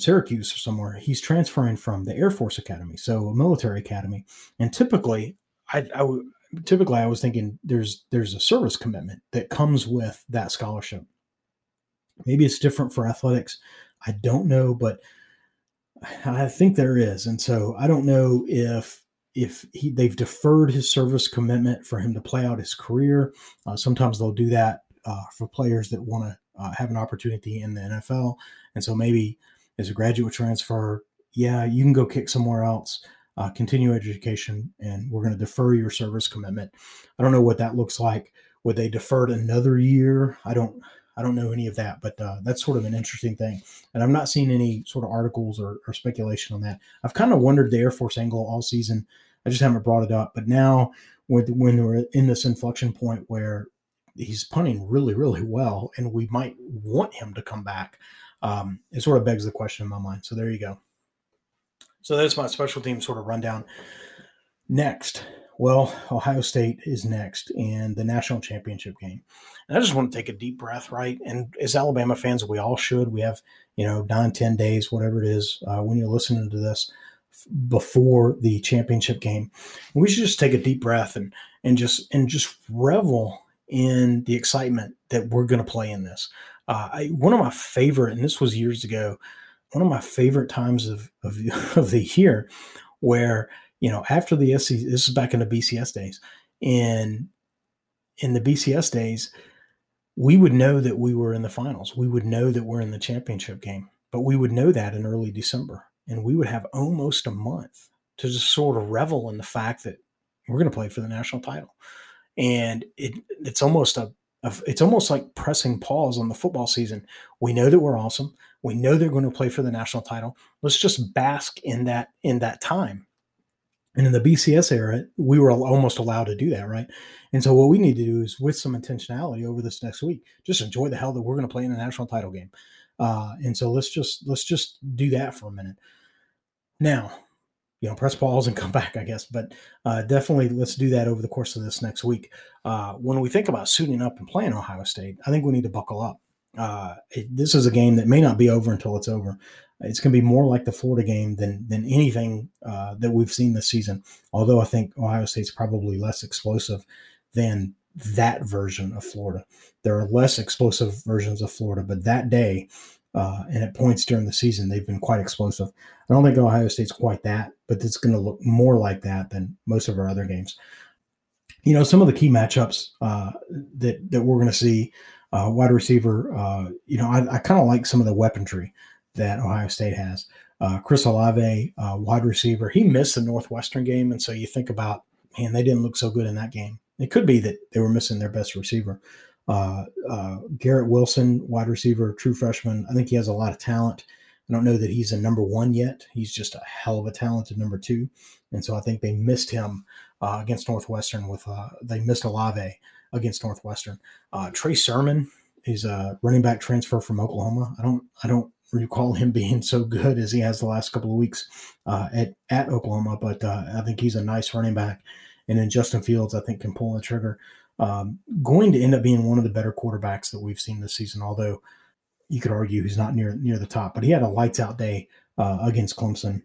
Syracuse or somewhere. He's transferring from the Air Force Academy, so a military academy. And typically, I, I would typically I was thinking there's there's a service commitment that comes with that scholarship. Maybe it's different for athletics. I don't know, but I think there is. And so I don't know if if he, they've deferred his service commitment for him to play out his career. Uh, sometimes they'll do that uh, for players that want to uh, have an opportunity in the NFL. And so maybe as a graduate transfer, yeah, you can go kick somewhere else, uh, continue education, and we're going to defer your service commitment. I don't know what that looks like. Would they defer it another year? I don't. I don't know any of that, but uh, that's sort of an interesting thing. And I've not seen any sort of articles or, or speculation on that. I've kind of wondered the Air Force angle all season. I just haven't brought it up. But now, with, when we're in this inflection point where he's punting really, really well, and we might want him to come back, um, it sort of begs the question in my mind. So there you go. So that's my special team sort of rundown. Next, well, Ohio State is next in the national championship game. And I just want to take a deep breath, right? And as Alabama fans, we all should. We have, you know, nine, ten days, whatever it is, uh, when you're listening to this before the championship game. We should just take a deep breath and and just and just revel in the excitement that we're going to play in this. Uh, I, one of my favorite, and this was years ago, one of my favorite times of of, of the year, where you know, after the SC, this is back in the BCS days. In in the BCS days, we would know that we were in the finals. We would know that we're in the championship game, but we would know that in early December, and we would have almost a month to just sort of revel in the fact that we're going to play for the national title. And it it's almost a, a it's almost like pressing pause on the football season. We know that we're awesome. We know they're going to play for the national title. Let's just bask in that in that time and in the BCS era, we were almost allowed to do that, right? And so what we need to do is, with some intentionality over this next week, just enjoy the hell that we're going to play in a national title game. Uh, and so let's just let's just do that for a minute. Now, you know, press pause and come back, I guess. But uh, definitely, let's do that over the course of this next week. Uh, when we think about suiting up and playing Ohio State, I think we need to buckle up. Uh, it, this is a game that may not be over until it's over it's going to be more like the Florida game than than anything uh, that we've seen this season. Although I think Ohio State's probably less explosive than that version of Florida. There are less explosive versions of Florida, but that day uh, and at points during the season, they've been quite explosive. I don't think Ohio State's quite that, but it's going to look more like that than most of our other games. You know, some of the key matchups uh, that that we're going to see. Uh, wide receiver, uh, you know, I, I kind of like some of the weaponry that Ohio State has. Uh, Chris Olave, uh, wide receiver, he missed the Northwestern game, and so you think about, man, they didn't look so good in that game. It could be that they were missing their best receiver. Uh, uh, Garrett Wilson, wide receiver, true freshman. I think he has a lot of talent. I don't know that he's a number one yet. He's just a hell of a talented number two, and so I think they missed him uh, against Northwestern. With uh, they missed Olave against Northwestern. Trey Sermon, he's a running back transfer from Oklahoma. I don't I don't recall him being so good as he has the last couple of weeks uh, at at Oklahoma. But uh, I think he's a nice running back, and then Justin Fields I think can pull the trigger. Um, going to end up being one of the better quarterbacks that we've seen this season. Although you could argue he's not near near the top, but he had a lights out day uh, against Clemson.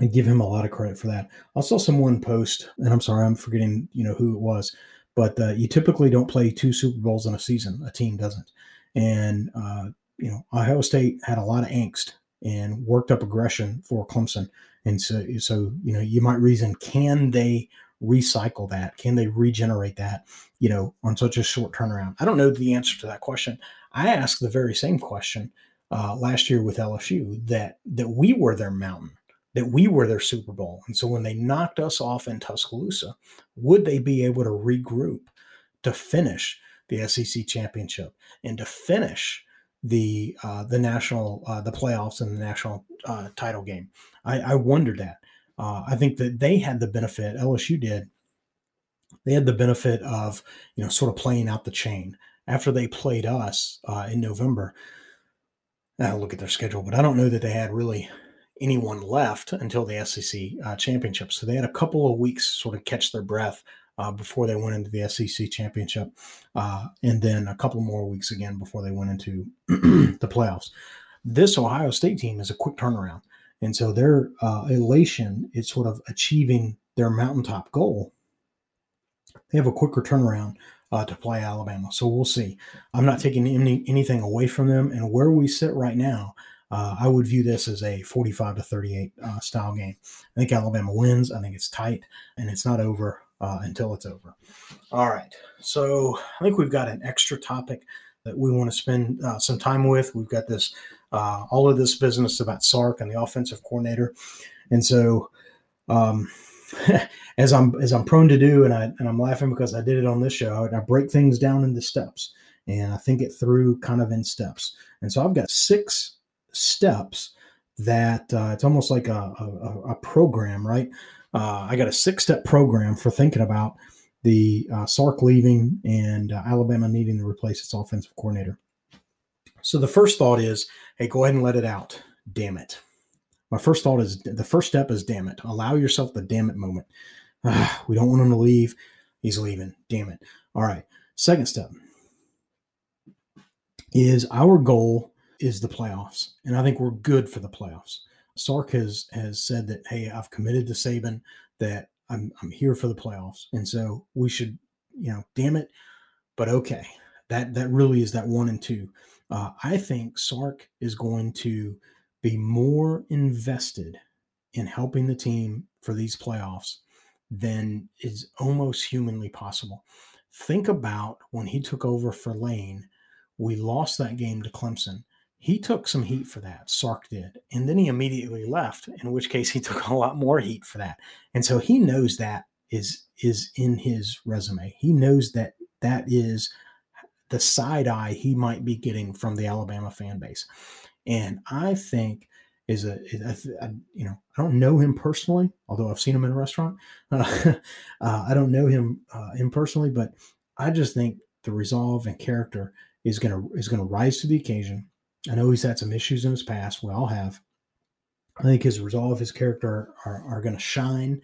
And give him a lot of credit for that. I saw someone post, and I'm sorry, I'm forgetting, you know, who it was, but uh, you typically don't play two Super Bowls in a season. A team doesn't, and uh, you know, Ohio State had a lot of angst and worked up aggression for Clemson. And so, so you know, you might reason, can they recycle that? Can they regenerate that, you know, on such a short turnaround? I don't know the answer to that question. I asked the very same question uh, last year with LSU that that we were their mountain, that we were their Super Bowl. And so when they knocked us off in Tuscaloosa, would they be able to regroup to finish the SEC championship and to finish the uh, the national uh, the playoffs and the national uh, title game. I, I wondered that. Uh, I think that they had the benefit. LSU did. They had the benefit of you know sort of playing out the chain after they played us uh, in November. I'll look at their schedule, but I don't know that they had really anyone left until the SEC uh, championship. So they had a couple of weeks sort of catch their breath uh, before they went into the SEC championship, uh, and then a couple more weeks again before they went into the playoffs. This Ohio State team is a quick turnaround, and so their uh, elation is sort of achieving their mountaintop goal. They have a quicker turnaround uh, to play Alabama, so we'll see. I'm not taking any, anything away from them, and where we sit right now. Uh, I would view this as a 45 to 38 uh, style game. I think Alabama wins. I think it's tight, and it's not over uh, until it's over. All right. So I think we've got an extra topic that we want to spend uh, some time with. We've got this, uh, all of this business about Sark and the offensive coordinator. And so, um, as I'm as I'm prone to do, and I and I'm laughing because I did it on this show. I break things down into steps, and I think it through kind of in steps. And so I've got six steps that uh, it's almost like a, a, a program, right? Uh, I got a six step program for thinking about the uh, Sark leaving and uh, Alabama needing to replace its offensive coordinator. So the first thought is, hey, go ahead and let it out. Damn it. My first thought is the first step is damn it. Allow yourself the damn it moment. Ah, we don't want him to leave. He's leaving. Damn it. All right. Second step is our goal is the playoffs. And I think we're good for the playoffs. Sark has has said that, hey, I've committed to Saban that I'm I'm here for the playoffs, and so we should, you know, damn it, but okay, that that really is that one and two. Uh, I think Sark is going to be more invested in helping the team for these playoffs than is almost humanly possible. Think about when he took over for Lane, we lost that game to Clemson he took some heat for that. Sark did. And then he immediately left, in which case he took a lot more heat for that. And so he knows that is is in his resume. He knows that that is the side eye he might be getting from the Alabama fan base. And I think is a, is you know I don't know him personally, although I've seen him in a restaurant. Uh, uh, I don't know him uh, impersonally, but I just think the resolve and character is gonna is gonna rise to the occasion I know he's had some issues in his past. We all have. I think his resolve, his character are, are going to shine,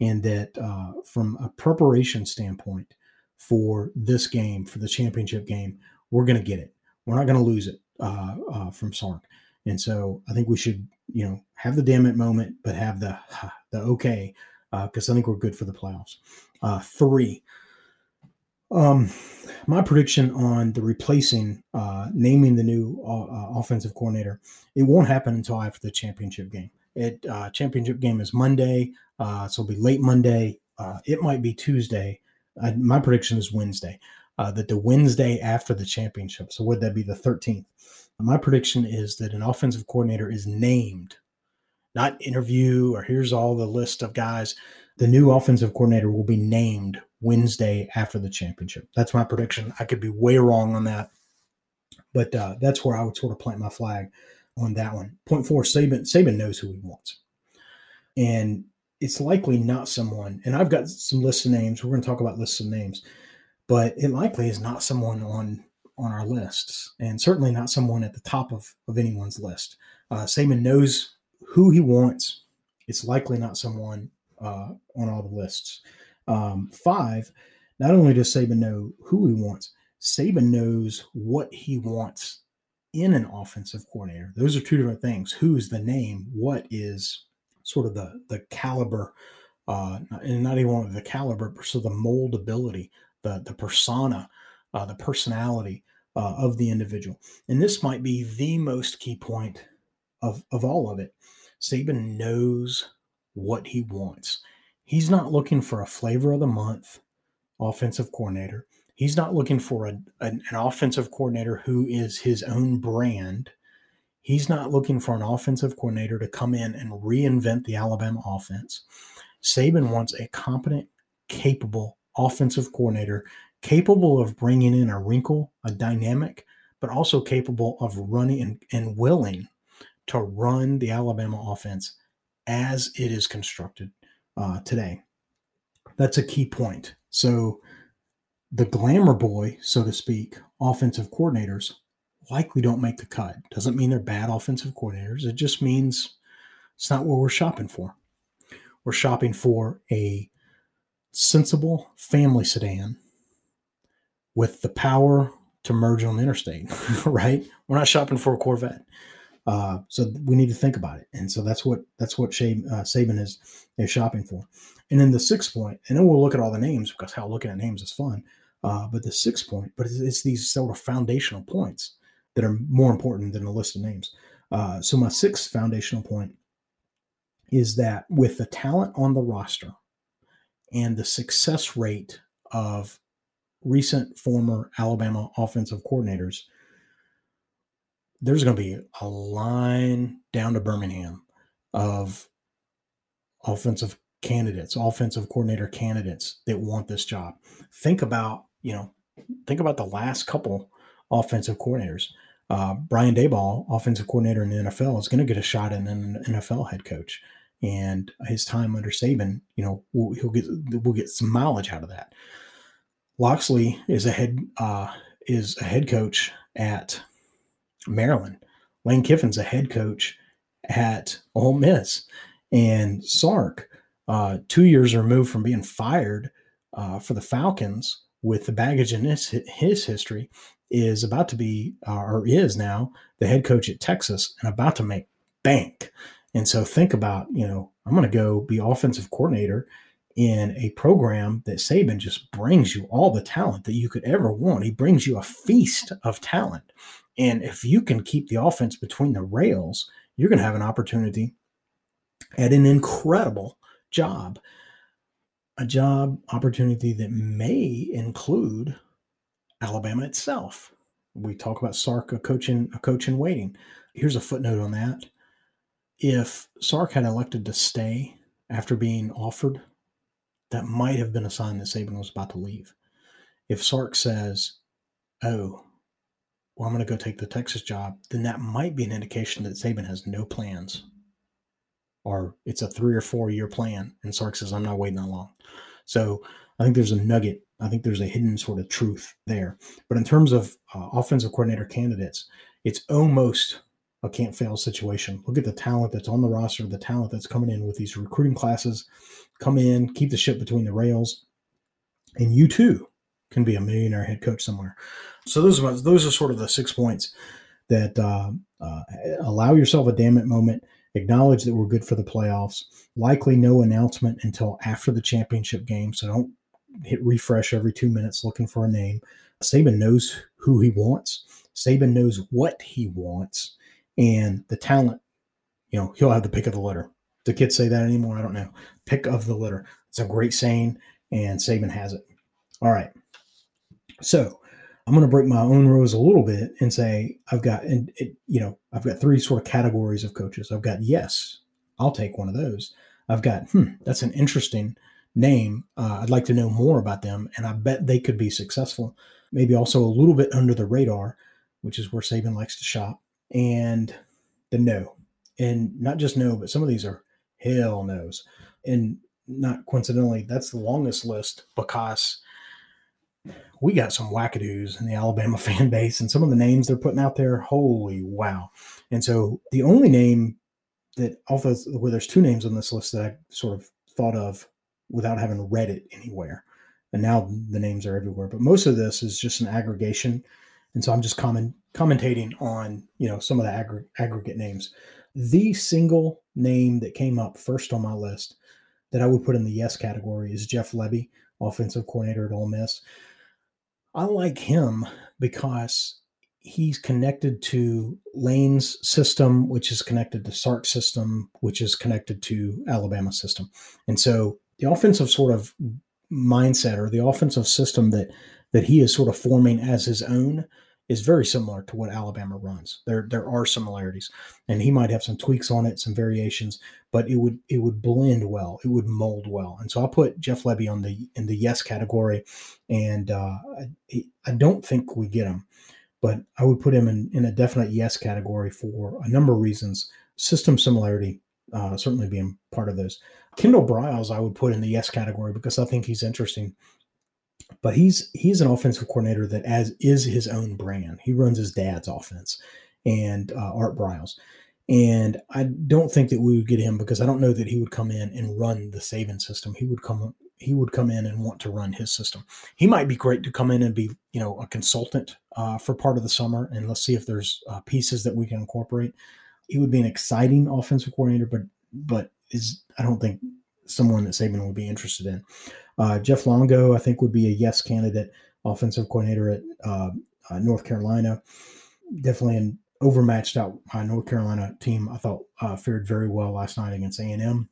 and that uh, from a preparation standpoint for this game, for the championship game, we're going to get it. We're not going to lose it uh, uh, from Sark. And so I think we should, you know, have the damn it moment, but have the the okay, because uh, I think we're good for the playoffs. Uh, three, um, my prediction on the replacing, uh, naming the new uh, uh, offensive coordinator, it won't happen until after the championship game. It uh, championship game is Monday, uh, so it'll be late Monday. Uh, it might be Tuesday. Uh, my prediction is Wednesday. Uh, that the Wednesday after the championship. So would that be the 13th? My prediction is that an offensive coordinator is named, not interview or here's all the list of guys. The new offensive coordinator will be named Wednesday after the championship. That's my prediction. I could be way wrong on that, but uh, that's where I would sort of plant my flag on that one. Point four: Saban. Saban knows who he wants, and it's likely not someone. And I've got some lists of names. We're going to talk about lists of names, but it likely is not someone on on our lists, and certainly not someone at the top of of anyone's list. Uh, Saban knows who he wants. It's likely not someone uh, on all the lists. Um, five, not only does Saban know who he wants, Saban knows what he wants in an offensive coordinator. Those are two different things. Who is the name? What is sort of the the caliber, uh, and not even the caliber, but so the moldability, the the persona, uh, the personality uh, of the individual. And this might be the most key point of of all of it. Saban knows what he wants. He's not looking for a flavor of the month offensive coordinator. He's not looking for a, an, an offensive coordinator who is his own brand. He's not looking for an offensive coordinator to come in and reinvent the Alabama offense. Saban wants a competent, capable offensive coordinator, capable of bringing in a wrinkle, a dynamic, but also capable of running and, and willing to run the Alabama offense as it is constructed uh, today. That's a key point. So, the glamour boy, so to speak, offensive coordinators likely don't make the cut. Doesn't mean they're bad offensive coordinators. It just means it's not what we're shopping for. We're shopping for a sensible family sedan with the power to merge on the interstate, right? We're not shopping for a Corvette. Uh, so we need to think about it, and so that's what that's what uh, Saban is is shopping for. And then the sixth point, and then we'll look at all the names because how looking at names is fun. Uh, but the sixth point, but it's, it's, these sort of foundational points that are more important than a list of names. Uh, so my sixth foundational point is that with the talent on the roster and the success rate of recent former Alabama offensive coordinators, there's going to be a line down to Birmingham of offensive candidates, offensive coordinator candidates that want this job. Think about, you know, think about the last couple offensive coordinators. Uh, Brian Daboll, offensive coordinator in the NFL, is going to get a shot in an NFL head coach, and his time under Saban, you know, we'll, he'll get we'll get some mileage out of that. Locksley is a head uh, is a head coach at Maryland. Lane Kiffin's a head coach at Ole Miss, and Sark, uh, two years removed from being fired uh, for the Falcons with the baggage in his his history, is about to be uh, or is now the head coach at Texas and about to make bank. And so think about, you know, I'm going to go be offensive coordinator in a program that Saban just brings you all the talent that you could ever want. He brings you a feast of talent. And if you can keep the offense between the rails, you're going to have an opportunity at an incredible job. A job opportunity that may include Alabama itself. We talk about Sark, a coach in, a coach in waiting. Here's a footnote on that. If Sark had elected to stay after being offered, that might have been a sign that Saban was about to leave. If Sark says, Oh, well, I'm going to go take the Texas job, then that might be an indication that Saban has no plans or it's a three or four year plan. And Sark says, I'm not waiting that long. So I think there's a nugget. I think there's a hidden sort of truth there. But in terms of uh, offensive coordinator candidates, it's almost a can't fail situation. Look at the talent that's on the roster, the talent that's coming in with these recruiting classes. Come in, keep the ship between the rails, and you too can be a millionaire head coach somewhere. So those are those are sort of the six points that uh, uh, allow yourself a damn it moment. Acknowledge that we're good for the playoffs. Likely no announcement until after the championship game. So don't hit refresh every two minutes looking for a name. Saban knows who he wants. Saban knows what he wants, and the talent. You know, he'll have the pick of the litter. Do kids say that anymore? I don't know. Pick of the litter. It's a great saying, and Saban has it. All right. So I'm going to break my own rules a little bit and say I've got, and it, you know, I've got three sort of categories of coaches. I've got yes, I'll take one of those. I've got hmm, that's an interesting name. Uh, I'd like to know more about them, and I bet they could be successful. Maybe also a little bit under the radar, which is where Saban likes to shop. And the no, and not just no, but some of these are hell no's, and not coincidentally, that's the longest list because we got some wackadoos in the Alabama fan base, and some of the names they're putting out there, holy wow! And so the only name that, although well, there's two names on this list that I sort of thought of without having read it anywhere, and now the names are everywhere. But most of this is just an aggregation, and so I'm just comment, commentating on you know some of the aggr- aggregate names. The single name that came up first on my list that I would put in the yes category is Jeff Lebby, offensive coordinator at Ole Miss. I like him because he's connected to Lane's system, which is connected to Sark's system, which is connected to Alabama system. And so the offensive sort of mindset or the offensive system that that he is sort of forming as his own is very similar to what Alabama runs. There there are similarities, and he might have some tweaks on it, some variations, but it would it would blend well. It would mold well. And so I'll put Jeff Lebby on the in the yes category, and uh, I, I don't think we get him, but I would put him in in a definite yes category for a number of reasons. System similarity uh, certainly being part of those. Kendall Briles I would put in the yes category because I think he's interesting but he's he's an offensive coordinator that as is his own brand. He runs his dad's offense, and uh, Art Briles. And I don't think that we would get him because I don't know that he would come in and run the Saban system. He would come he would come in and want to run his system. He might be great to come in and be, you know, a consultant uh, for part of the summer, and let's see if there's uh, pieces that we can incorporate. He would be an exciting offensive coordinator, but but is I don't think someone that Saban would be interested in. Uh, Jeff Longo, I think, would be a yes candidate, offensive coordinator at uh, uh, North Carolina. Definitely an overmatched out uh, North Carolina team. I thought uh, fared very well last night against A and M.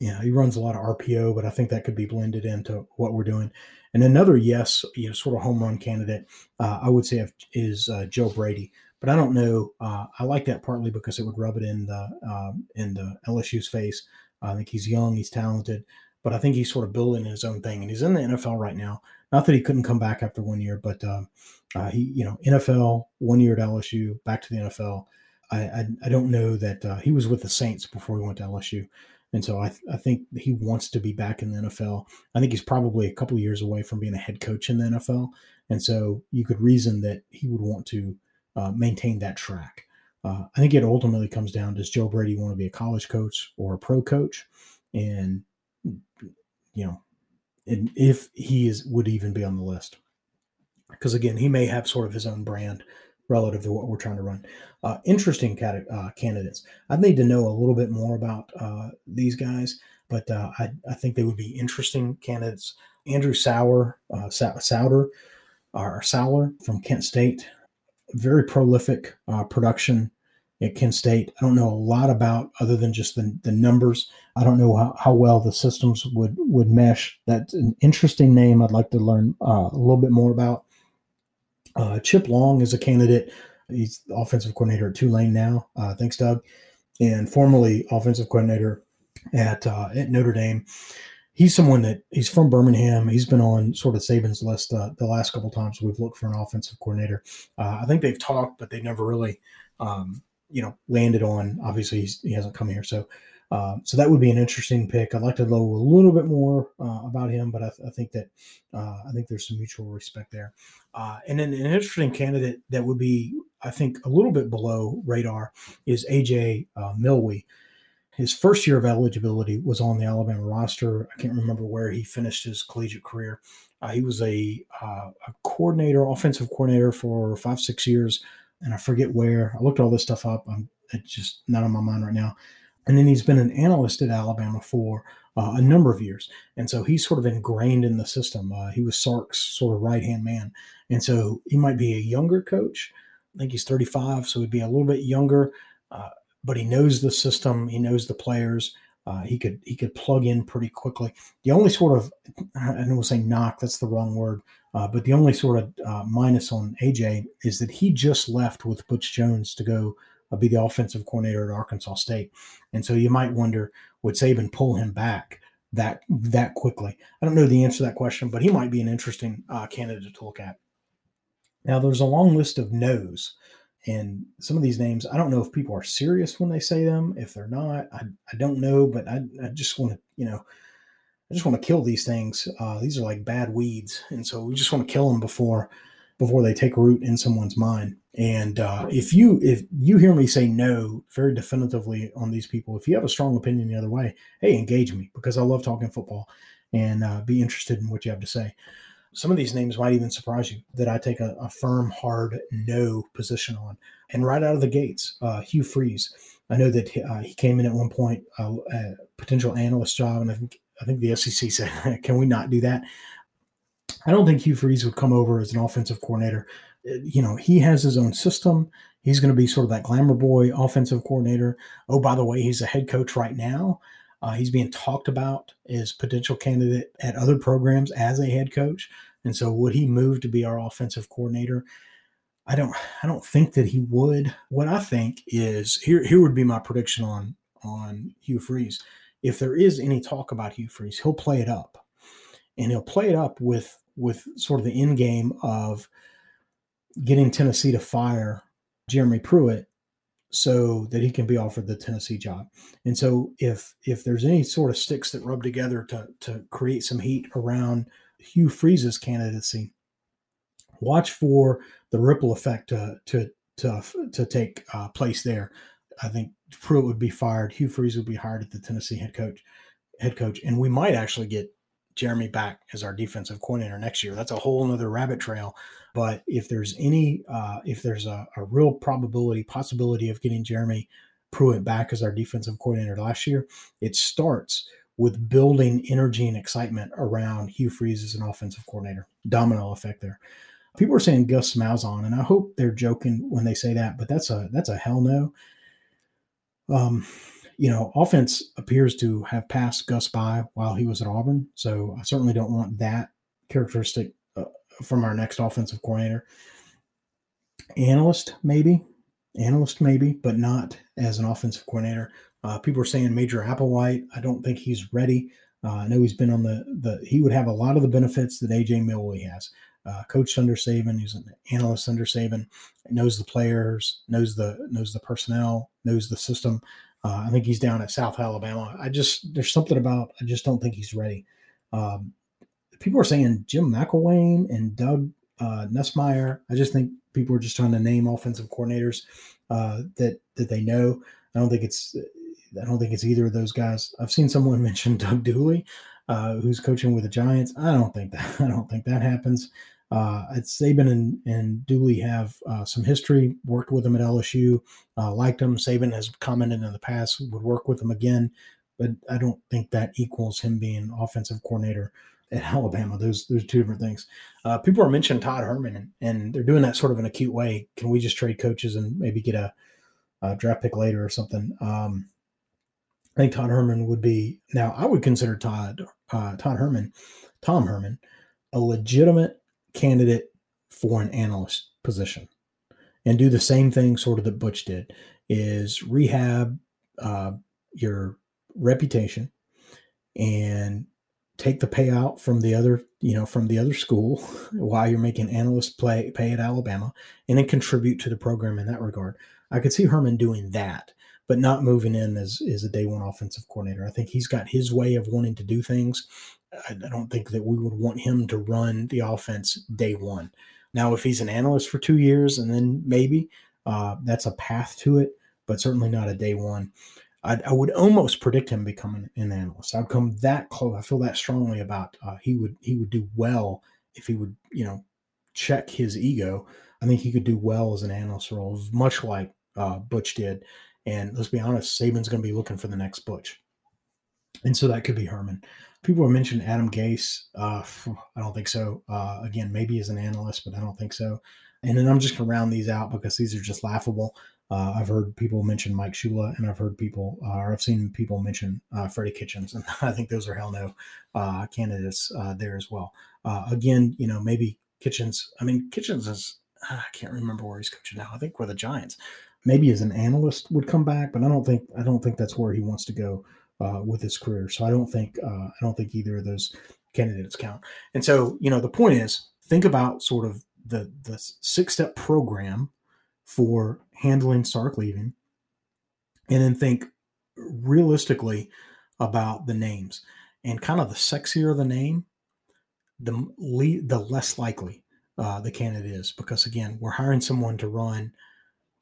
Yeah, he runs a lot of RPO, but I think that could be blended into what we're doing. And another yes, you know, sort of home run candidate, uh, I would say is Joe Brady but I don't know. Uh, I like that partly because it would rub it in the uh, in the LSU's face. I think he's young, he's talented, but I think he's sort of building his own thing, and he's in the NFL right now. Not that he couldn't come back after one year, but uh, uh, he, you know, NFL one year at LSU, back to the NFL. I I, I don't know that uh, he was with the Saints before he went to LSU, and so I th- I think he wants to be back in the NFL. I think he's probably a couple years away from being a head coach in the NFL, and so you could reason that he would want to uh, maintain that track. Uh, I think it ultimately comes down: Does Joe Brady want to be a college coach or a pro coach? And you know, and if he is would even be on the list, because again, he may have sort of his own brand relative to what we're trying to run. Uh, interesting cat- uh, candidates. I'd need to know a little bit more about uh, these guys, but uh, I, I, think they would be interesting candidates. Andrew Sauer, uh, Sauter, or Sauer from Kent State very prolific uh, production at Kent State. I don't know a lot about other than just the, the numbers. I don't know how, how well the systems would would mesh. That's an interesting name. I'd like to learn uh, a little bit more about. Uh, Chip Long is a candidate. He's offensive coordinator at Tulane now. Uh, thanks, Doug, and formerly offensive coordinator at uh, at Notre Dame he's someone that he's from Birmingham. He's been on sort of Saban's list uh, the last couple times we've looked for an offensive coordinator. Uh, I think they've talked, but they never really, um, you know, landed on. Obviously, he hasn't come here, so uh, so that would be an interesting pick. I'd like to know a little bit more uh, about him, but I, th- I think that uh, I think there's some mutual respect there. Uh, and then an interesting candidate that would be, I think, a little bit below radar is AJ uh, Milwee his first year of eligibility was on the Alabama roster. I can't remember where he finished his collegiate career. Uh, he was a, uh, a coordinator, offensive coordinator for five, six years, and I forget where. I looked all this stuff up. I'm it's just not on my mind right now. And then he's been an analyst at Alabama for uh, a number of years, and so he's sort of ingrained in the system. Uh, he was Sark's sort of right hand man, and so he might be a younger coach. I think he's 35, so he'd be a little bit younger. Uh, but he knows the system. He knows the players. Uh, he could he could plug in pretty quickly. The only sort of I don't want to say knock that's the wrong word, uh, but the only sort of uh, minus on AJ is that he just left with Butch Jones to go uh, be the offensive coordinator at Arkansas State, and so you might wonder would Saban pull him back that that quickly? I don't know the answer to that question, but he might be an interesting uh, candidate to look at. Now there's a long list of no's. And some of these names, I don't know if people are serious when they say them. If they're not, I, I don't know, but I, I just want to, you know, I just want to kill these things. Uh, these are like bad weeds. And so we just want to kill them before, before they take root in someone's mind. And uh, if you if you hear me say no very definitively on these people, if you have a strong opinion the other way, hey, engage me because I love talking football and uh, be interested in what you have to say some of these names might even surprise you that I take a, a firm, hard no position on. And right out of the gates, uh, Hugh Freeze. I know that uh, he came in at one point, uh, a potential analyst job, and I think I think the SEC said, "Can we not do that?" I don't think Hugh Freeze would come over as an offensive coordinator. Uh, you know, he has his own system. He's going to be sort of that glamour boy offensive coordinator. Oh, by the way, he's a head coach right now. Uh, he's being talked about as potential candidate at other programs as a head coach. And so would he move to be our offensive coordinator? I don't I don't think that he would. What I think is here here would be my prediction on on Hugh Freeze. If there is any talk about Hugh Freeze, he'll play it up. And he'll play it up with with sort of the end game of getting Tennessee to fire Jeremy Pruitt so that he can be offered the Tennessee job. And so if if there's any sort of sticks that rub together to to create some heat around Hugh Freeze's candidacy, watch for the ripple effect to to to, to take uh, place there. I think Pruitt would be fired. Hugh Freeze would be hired at the Tennessee head coach head coach, and we might actually get Jeremy back as our defensive coordinator next year. That's a whole other rabbit trail. But if there's any, uh, if there's a, a real probability, possibility of getting Jeremy Pruitt back as our defensive coordinator last year, it starts with building energy and excitement around Hugh Freeze as an offensive coordinator. Domino effect there. People are saying Gus Malzahn, and I hope they're joking when they say that, but that's a that's a hell no. Um, you know, offense appears to have passed Gus by while he was at Auburn, so I certainly don't want that characteristic from our next offensive coordinator. Analyst, maybe, analyst, maybe, but not as an offensive coordinator. Uh, people are saying Major Applewhite. I don't think he's ready. Uh, I know he's been on the the. He would have a lot of the benefits that AJ Milwee has. Uh, coached under Saban, he's an analyst under Saban, knows the players, knows the knows the personnel, knows the system. Uh, I think he's down at South Alabama. I just there's something about I just don't think he's ready. Um, people are saying Jim McElwain and Doug uh, Nussmeier. I just think people are just trying to name offensive coordinators uh, that that they know. I don't think it's I don't think it's either of those guys. I've seen someone mention Doug Dooley, uh, who's coaching with the Giants. I don't think that I don't think that happens. Uh, Saban and, and Dooley have uh, some history. Worked with him at LSU, uh, liked him. Saban has commented in the past would work with him again, but I don't think that equals him being offensive coordinator at Alabama. Those those two different things. Uh, people are mentioning Todd Herman, and, and, they're doing that sort of in a cute way. Can we just trade coaches and maybe get a, a draft pick later or something? Um, I think Todd Herman would be now. I would consider Todd uh, Todd Herman, Tom Herman, a legitimate candidate for an analyst position, and do the same thing sort of that Butch did: is rehab uh, your reputation and take the payout from the other you know from the other school while you're making analyst play pay at Alabama, and then contribute to the program in that regard. I could see Herman doing that but not moving in as, as a day one offensive coordinator. I think he's got his way of wanting to do things. I, I don't think that we would want him to run the offense day one. Now, if he's an analyst for two years and then maybe uh, that's a path to it, but certainly not a day one. I'd, I would almost predict him becoming an analyst. I'd come that close. I feel that strongly about uh, he would he would do well if he would you know check his ego. I think he could do well as an analyst role, much like uh, Butch did and let's be honest, Saban's going to be looking for the next Butch. And so that could be Herman. People were mentioning Adam Gase. Uh, I don't think so. Uh, again, maybe as an analyst, but I don't think so. And then I'm just going to round these out because these are just laughable. Uh, I've heard people mention Mike Shula, and I've heard people, uh, or I've seen people mention uh, Freddie Kitchens, and I think those are hell no uh, candidates uh, there as well. Uh, again, you know, maybe Kitchens. I mean, Kitchens is I can't remember where he's coaching now. I think we're the Giants maybe as an analyst would come back, but I don't think I don't think that's where he wants to go with his career. So I don't think I don't think either of those candidates count. And so you know the point is think about sort of the the six step program for handling Sark leaving, and then think realistically about the names and kind of the sexier the name, the the less likely uh, the candidate is because again we're hiring someone to run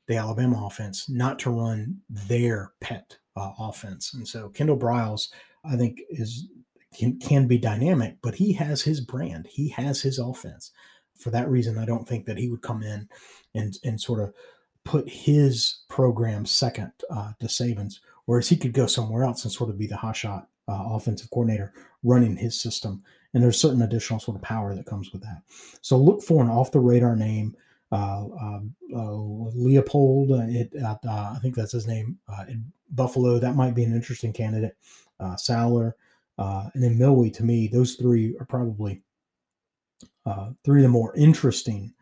the Alabama offense, not to run their pet uh, offense. And so Kendall Briles, I think, is can, can be dynamic, but he has his brand. He has his offense. For that reason, I don't think that he would come in and and sort of put his program second uh, to Saban's, whereas he could go somewhere else and sort of be the hotshot uh, offensive coordinator running his system. And there's certain additional sort of power that comes with that. So look for an off the radar name uh, um, uh, Leopold. Uh, it, I think that's his name in Buffalo. That might be an interesting candidate. Sowler, and then Milwee. To me, those three are probably three of the more interesting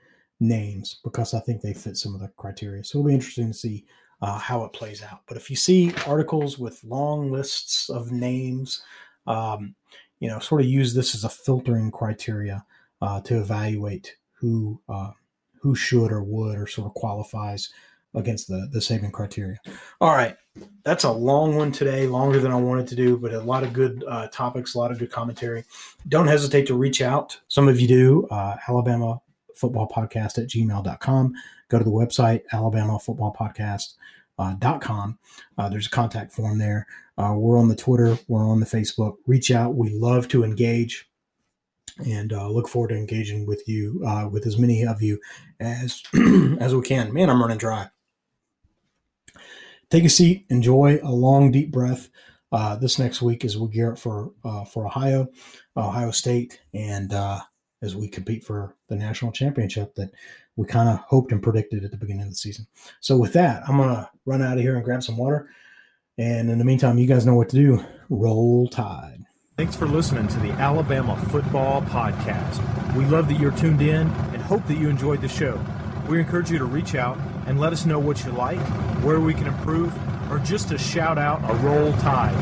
names because I think they fit some of the criteria. So it'll be interesting to see uh, how it plays out. But if you see articles with long lists of names, um, you know, sort of use this as a filtering criteria uh, to evaluate who uh, who should or would or sort of qualifies against the the Saban criteria. All right, that's a long one today, longer than I wanted to do, but a lot of good uh, topics, a lot of good commentary. Don't hesitate to reach out. Some of you do. Uh, Alabama Football Podcast at gmail.com. Go to the website, Alabama Football Podcast. com. Uh, there's a contact form there. Uh, we're on the Twitter, we're on the Facebook. Reach out. We love to engage and uh, look forward to engaging with you, uh, with as many of you as as we can. Man, I'm running dry. Take a seat, enjoy a long, deep breath. Uh, this next week we gear up for uh, for Ohio, Ohio State, and uh, as we compete for the national championship that we kind of hoped and predicted at the beginning of the season. So with that, I'm gonna run out of here and grab some water. And in the meantime, you guys know what to do. Roll Tide. Thanks for listening to the Alabama Football Podcast. We love that you're tuned in and hope that you enjoyed the show. We encourage you to reach out and let us know what you like, where we can improve, or just to shout out a roll tide.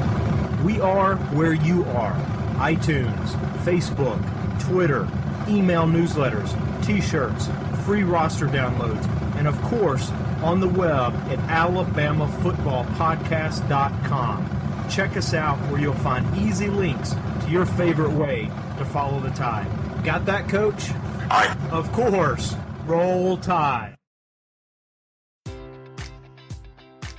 We are where you are iTunes, Facebook, Twitter, email newsletters, t shirts, free roster downloads, and of course, on the web at alabamafootballpodcast.com. Check us out where you'll find easy links to your favorite way to follow the tide. Got that, coach? Aye. Of course. Roll Tide.